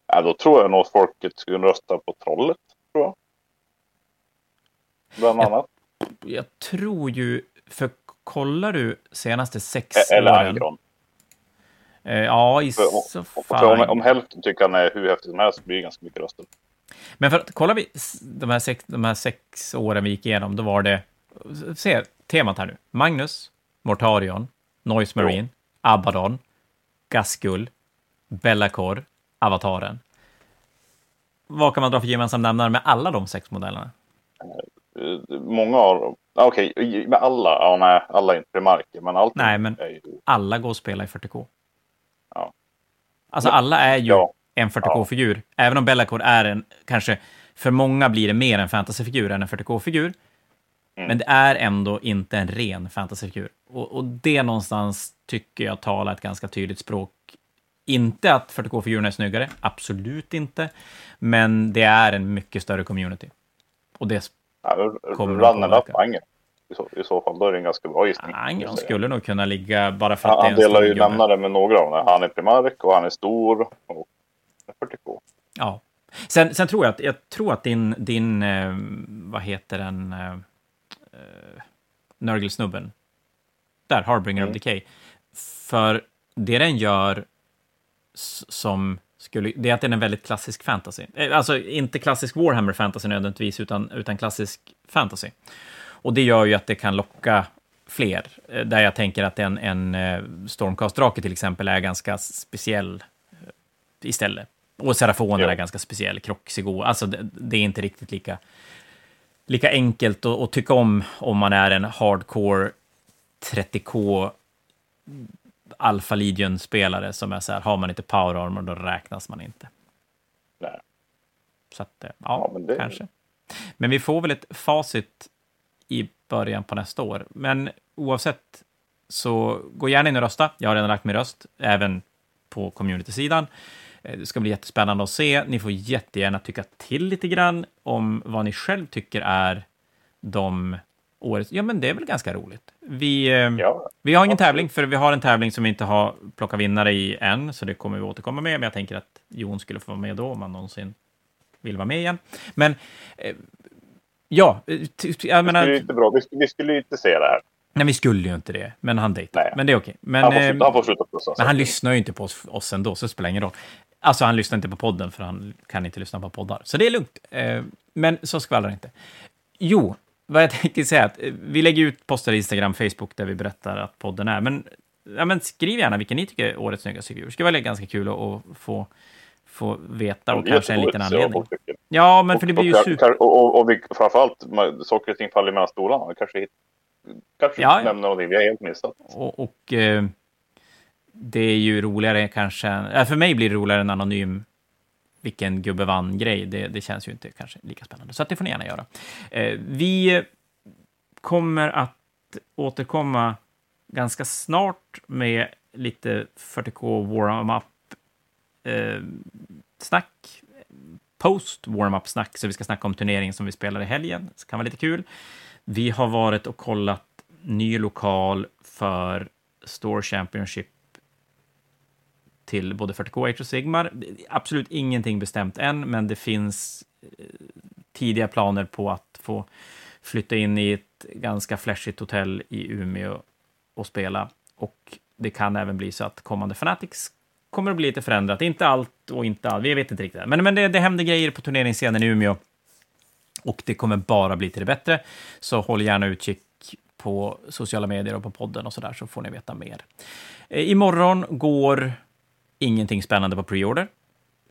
Ja, då tror jag nog folket skulle rösta på Trollet, tror jag. Bland annat. Jag, jag tror ju, för kollar du senaste sex Eller åren... Angron. Eh, ja, i för, så fall. Om, om hälften tycker han är hur häftig som helst blir det ganska mycket röster. Men för att kollar vi de här, sex, de här sex åren vi gick igenom, då var det, se temat här nu, Magnus, Mortarion, Noise Marine, Abaddon, Gaskull, Bellacor, Avataren. Vad kan man dra för gemensam nämnare med alla de sex modellerna? Många av dem. Okej, okay, med alla? Ja, nej, alla är inte primarker, men allt. Nej, men ju... alla går att spela i 40K. Ja. Alltså alla är ju ja. en 40K-figur. Ja. Även om Bellacor är en, kanske för många blir det mer en fantasyfigur än en 40K-figur. Mm. Men det är ändå inte en ren fantasyfigur. Och, och det någonstans tycker jag talar ett ganska tydligt språk. Inte att 40K-figurerna är snyggare, absolut inte. Men det är en mycket större community. Och det Runnen upp Anger. I så, I så fall, då är det en ganska bra gissning. Anger skulle nog kunna ligga bara för att ja, det är Han delar ju nämnare med några av dem. Han är primark och han är stor. Och 40K. Ja. Sen, sen tror jag att, jag tror att din, din eh, vad heter den, eh, eh Nörgelsnubben, där, Harbringer mm. of Decay, för det den gör som skulle, det är att den är väldigt klassisk fantasy. Eh, alltså inte klassisk Warhammer fantasy nödvändigtvis, utan, utan klassisk fantasy. Och det gör ju att det kan locka fler. Eh, där jag tänker att en, en Stormcast-drake till exempel är ganska speciell istället. Och Serafoner är ganska speciell, Kroxigo. Alltså det, det, är inte riktigt lika, lika enkelt att, att, tycka om om man är en hardcore 30K Alpha Legion-spelare som är så här, har man inte power armor då räknas man inte. Nej. Så att, ja, ja men det... kanske. Men vi får väl ett facit i början på nästa år. Men oavsett så gå gärna in och rösta. Jag har redan lagt min röst, även på community-sidan. Eh, det ska bli jättespännande att se. Ni får jättegärna tycka till lite grann om vad ni själv tycker är de årets... Ja, men det är väl ganska roligt. Vi, eh, ja, vi har ingen absolut. tävling, för vi har en tävling som vi inte har plockat vinnare i än, så det kommer vi återkomma med. Men jag tänker att Jon skulle få vara med då, om han någonsin vill vara med igen. Men eh, ja, jag menar... Det är inte bra. Vi skulle, vi skulle inte se det här. Nej, vi skulle ju inte det, men han dejtar. Men det är okej. Men, han, får sluta, han får sluta pussa. Men han lyssnar ju inte på oss, oss ändå, så det spelar ingen roll. Alltså, han lyssnar inte på podden, för han kan inte lyssna på poddar. Så det är lugnt. Eh, men så skvallrar inte. Jo, vad jag tänkte säga, att eh, vi lägger ut poster i Instagram, Facebook, där vi berättar att podden är. Men, ja, men skriv gärna vilken ni tycker är årets snyggaste figur. Det skulle vara ganska kul att, få, få veta och kanske en liten anledning. Ja, men för det blir ju super... Och, och, och vi, framförallt, saker och ting faller mellan stolarna. Kanske, kanske ja, nämner någonting vi har helt missat. Och, och eh, det är ju roligare kanske, för mig blir det roligare än anonym vilken gubbe vann-grej. Det, det, känns ju inte kanske lika spännande. Så att det får ni gärna göra. Eh, vi kommer att återkomma ganska snart med lite 40K warm-up eh, snack. Post warm-up snack, så vi ska snacka om turneringen som vi spelar i helgen. Det kan vara lite kul. Vi har varit och kollat ny lokal för Store Championship till både 40K Age och Sigmar. Absolut ingenting bestämt än, men det finns eh, tidiga planer på att få flytta in i ett ganska flashigt hotell i Umeå och spela. Och det kan även bli så att kommande Fanatics kommer att bli lite förändrat. Inte allt och inte allt, vi vet inte riktigt. Men, men det, det händer grejer på turneringsscenen i Umeå. Och det kommer bara bli till det bättre. Så håll gärna utkik på sociala medier och på podden och så där, så får ni veta mer. Eh, imorgon går Ingenting spännande på preorder.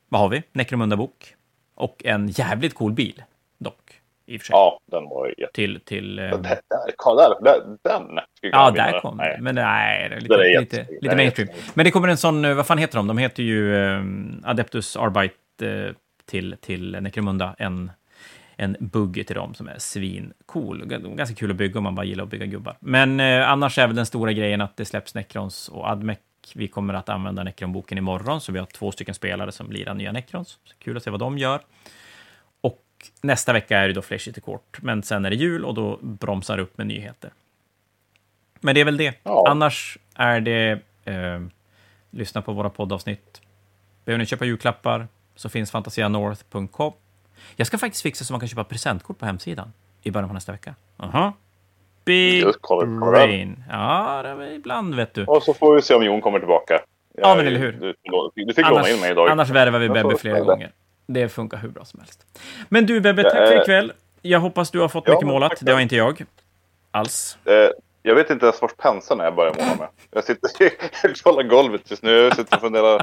Vad har vi? Necromunda-bok. Och en jävligt cool bil, dock. I och för sig. Ja, den var jätte... Till... till um... där, där, där, den Ja, där kom den. Men nej, det är lite, är lite, lite mainstream. Men det kommer en sån, eh, vad fan heter de? De heter ju um, Adeptus Arbite uh, till, till Necromunda. En, en bugg till dem som är svincool. Ganska kul att bygga om man bara gillar att bygga gubbar. Men uh, annars är väl den stora grejen att det släpps Necrons och Admec vi kommer att använda Necron-boken imorgon, så vi har två stycken spelare som lirar nya Necrons. Så kul att se vad de gör. Och nästa vecka är det då till kort, men sen är det jul och då bromsar det upp med nyheter. Men det är väl det. Ja. Annars är det eh, lyssna på våra poddavsnitt. Behöver ni köpa julklappar så finns fantasianorth.com. Jag ska faktiskt fixa så man kan köpa presentkort på hemsidan i början på nästa vecka. Aha. Big brain. Ja, det är ibland vet du. Och så får vi se om Jon kommer tillbaka. Jag, ja, men eller hur. Du, du fick annars, låna in mig idag. Annars värvar vi Bebbe flera gånger. Det funkar hur bra som helst. Men du Bebbe, tack för ikväll. Jag hoppas du har fått ja, mycket målat. Det har inte jag. Alls. Eh, jag vet inte ens vart penseln är jag börjar måla med. Jag sitter och kollar golvet just nu. Jag sitter och funderar.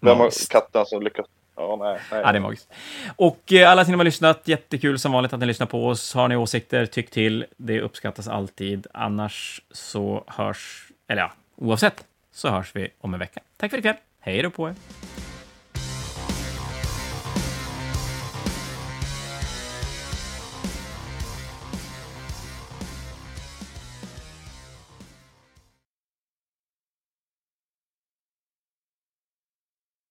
Vem har katten som lyckas Ja, nej, nej. Ja, det är magiskt. Och eh, alla som har lyssnat, jättekul som vanligt att ni lyssnar på oss. Har ni åsikter, tyck till. Det uppskattas alltid. Annars så hörs, eller ja, oavsett, så hörs vi om en vecka. Tack för ikväll. Hej då på er.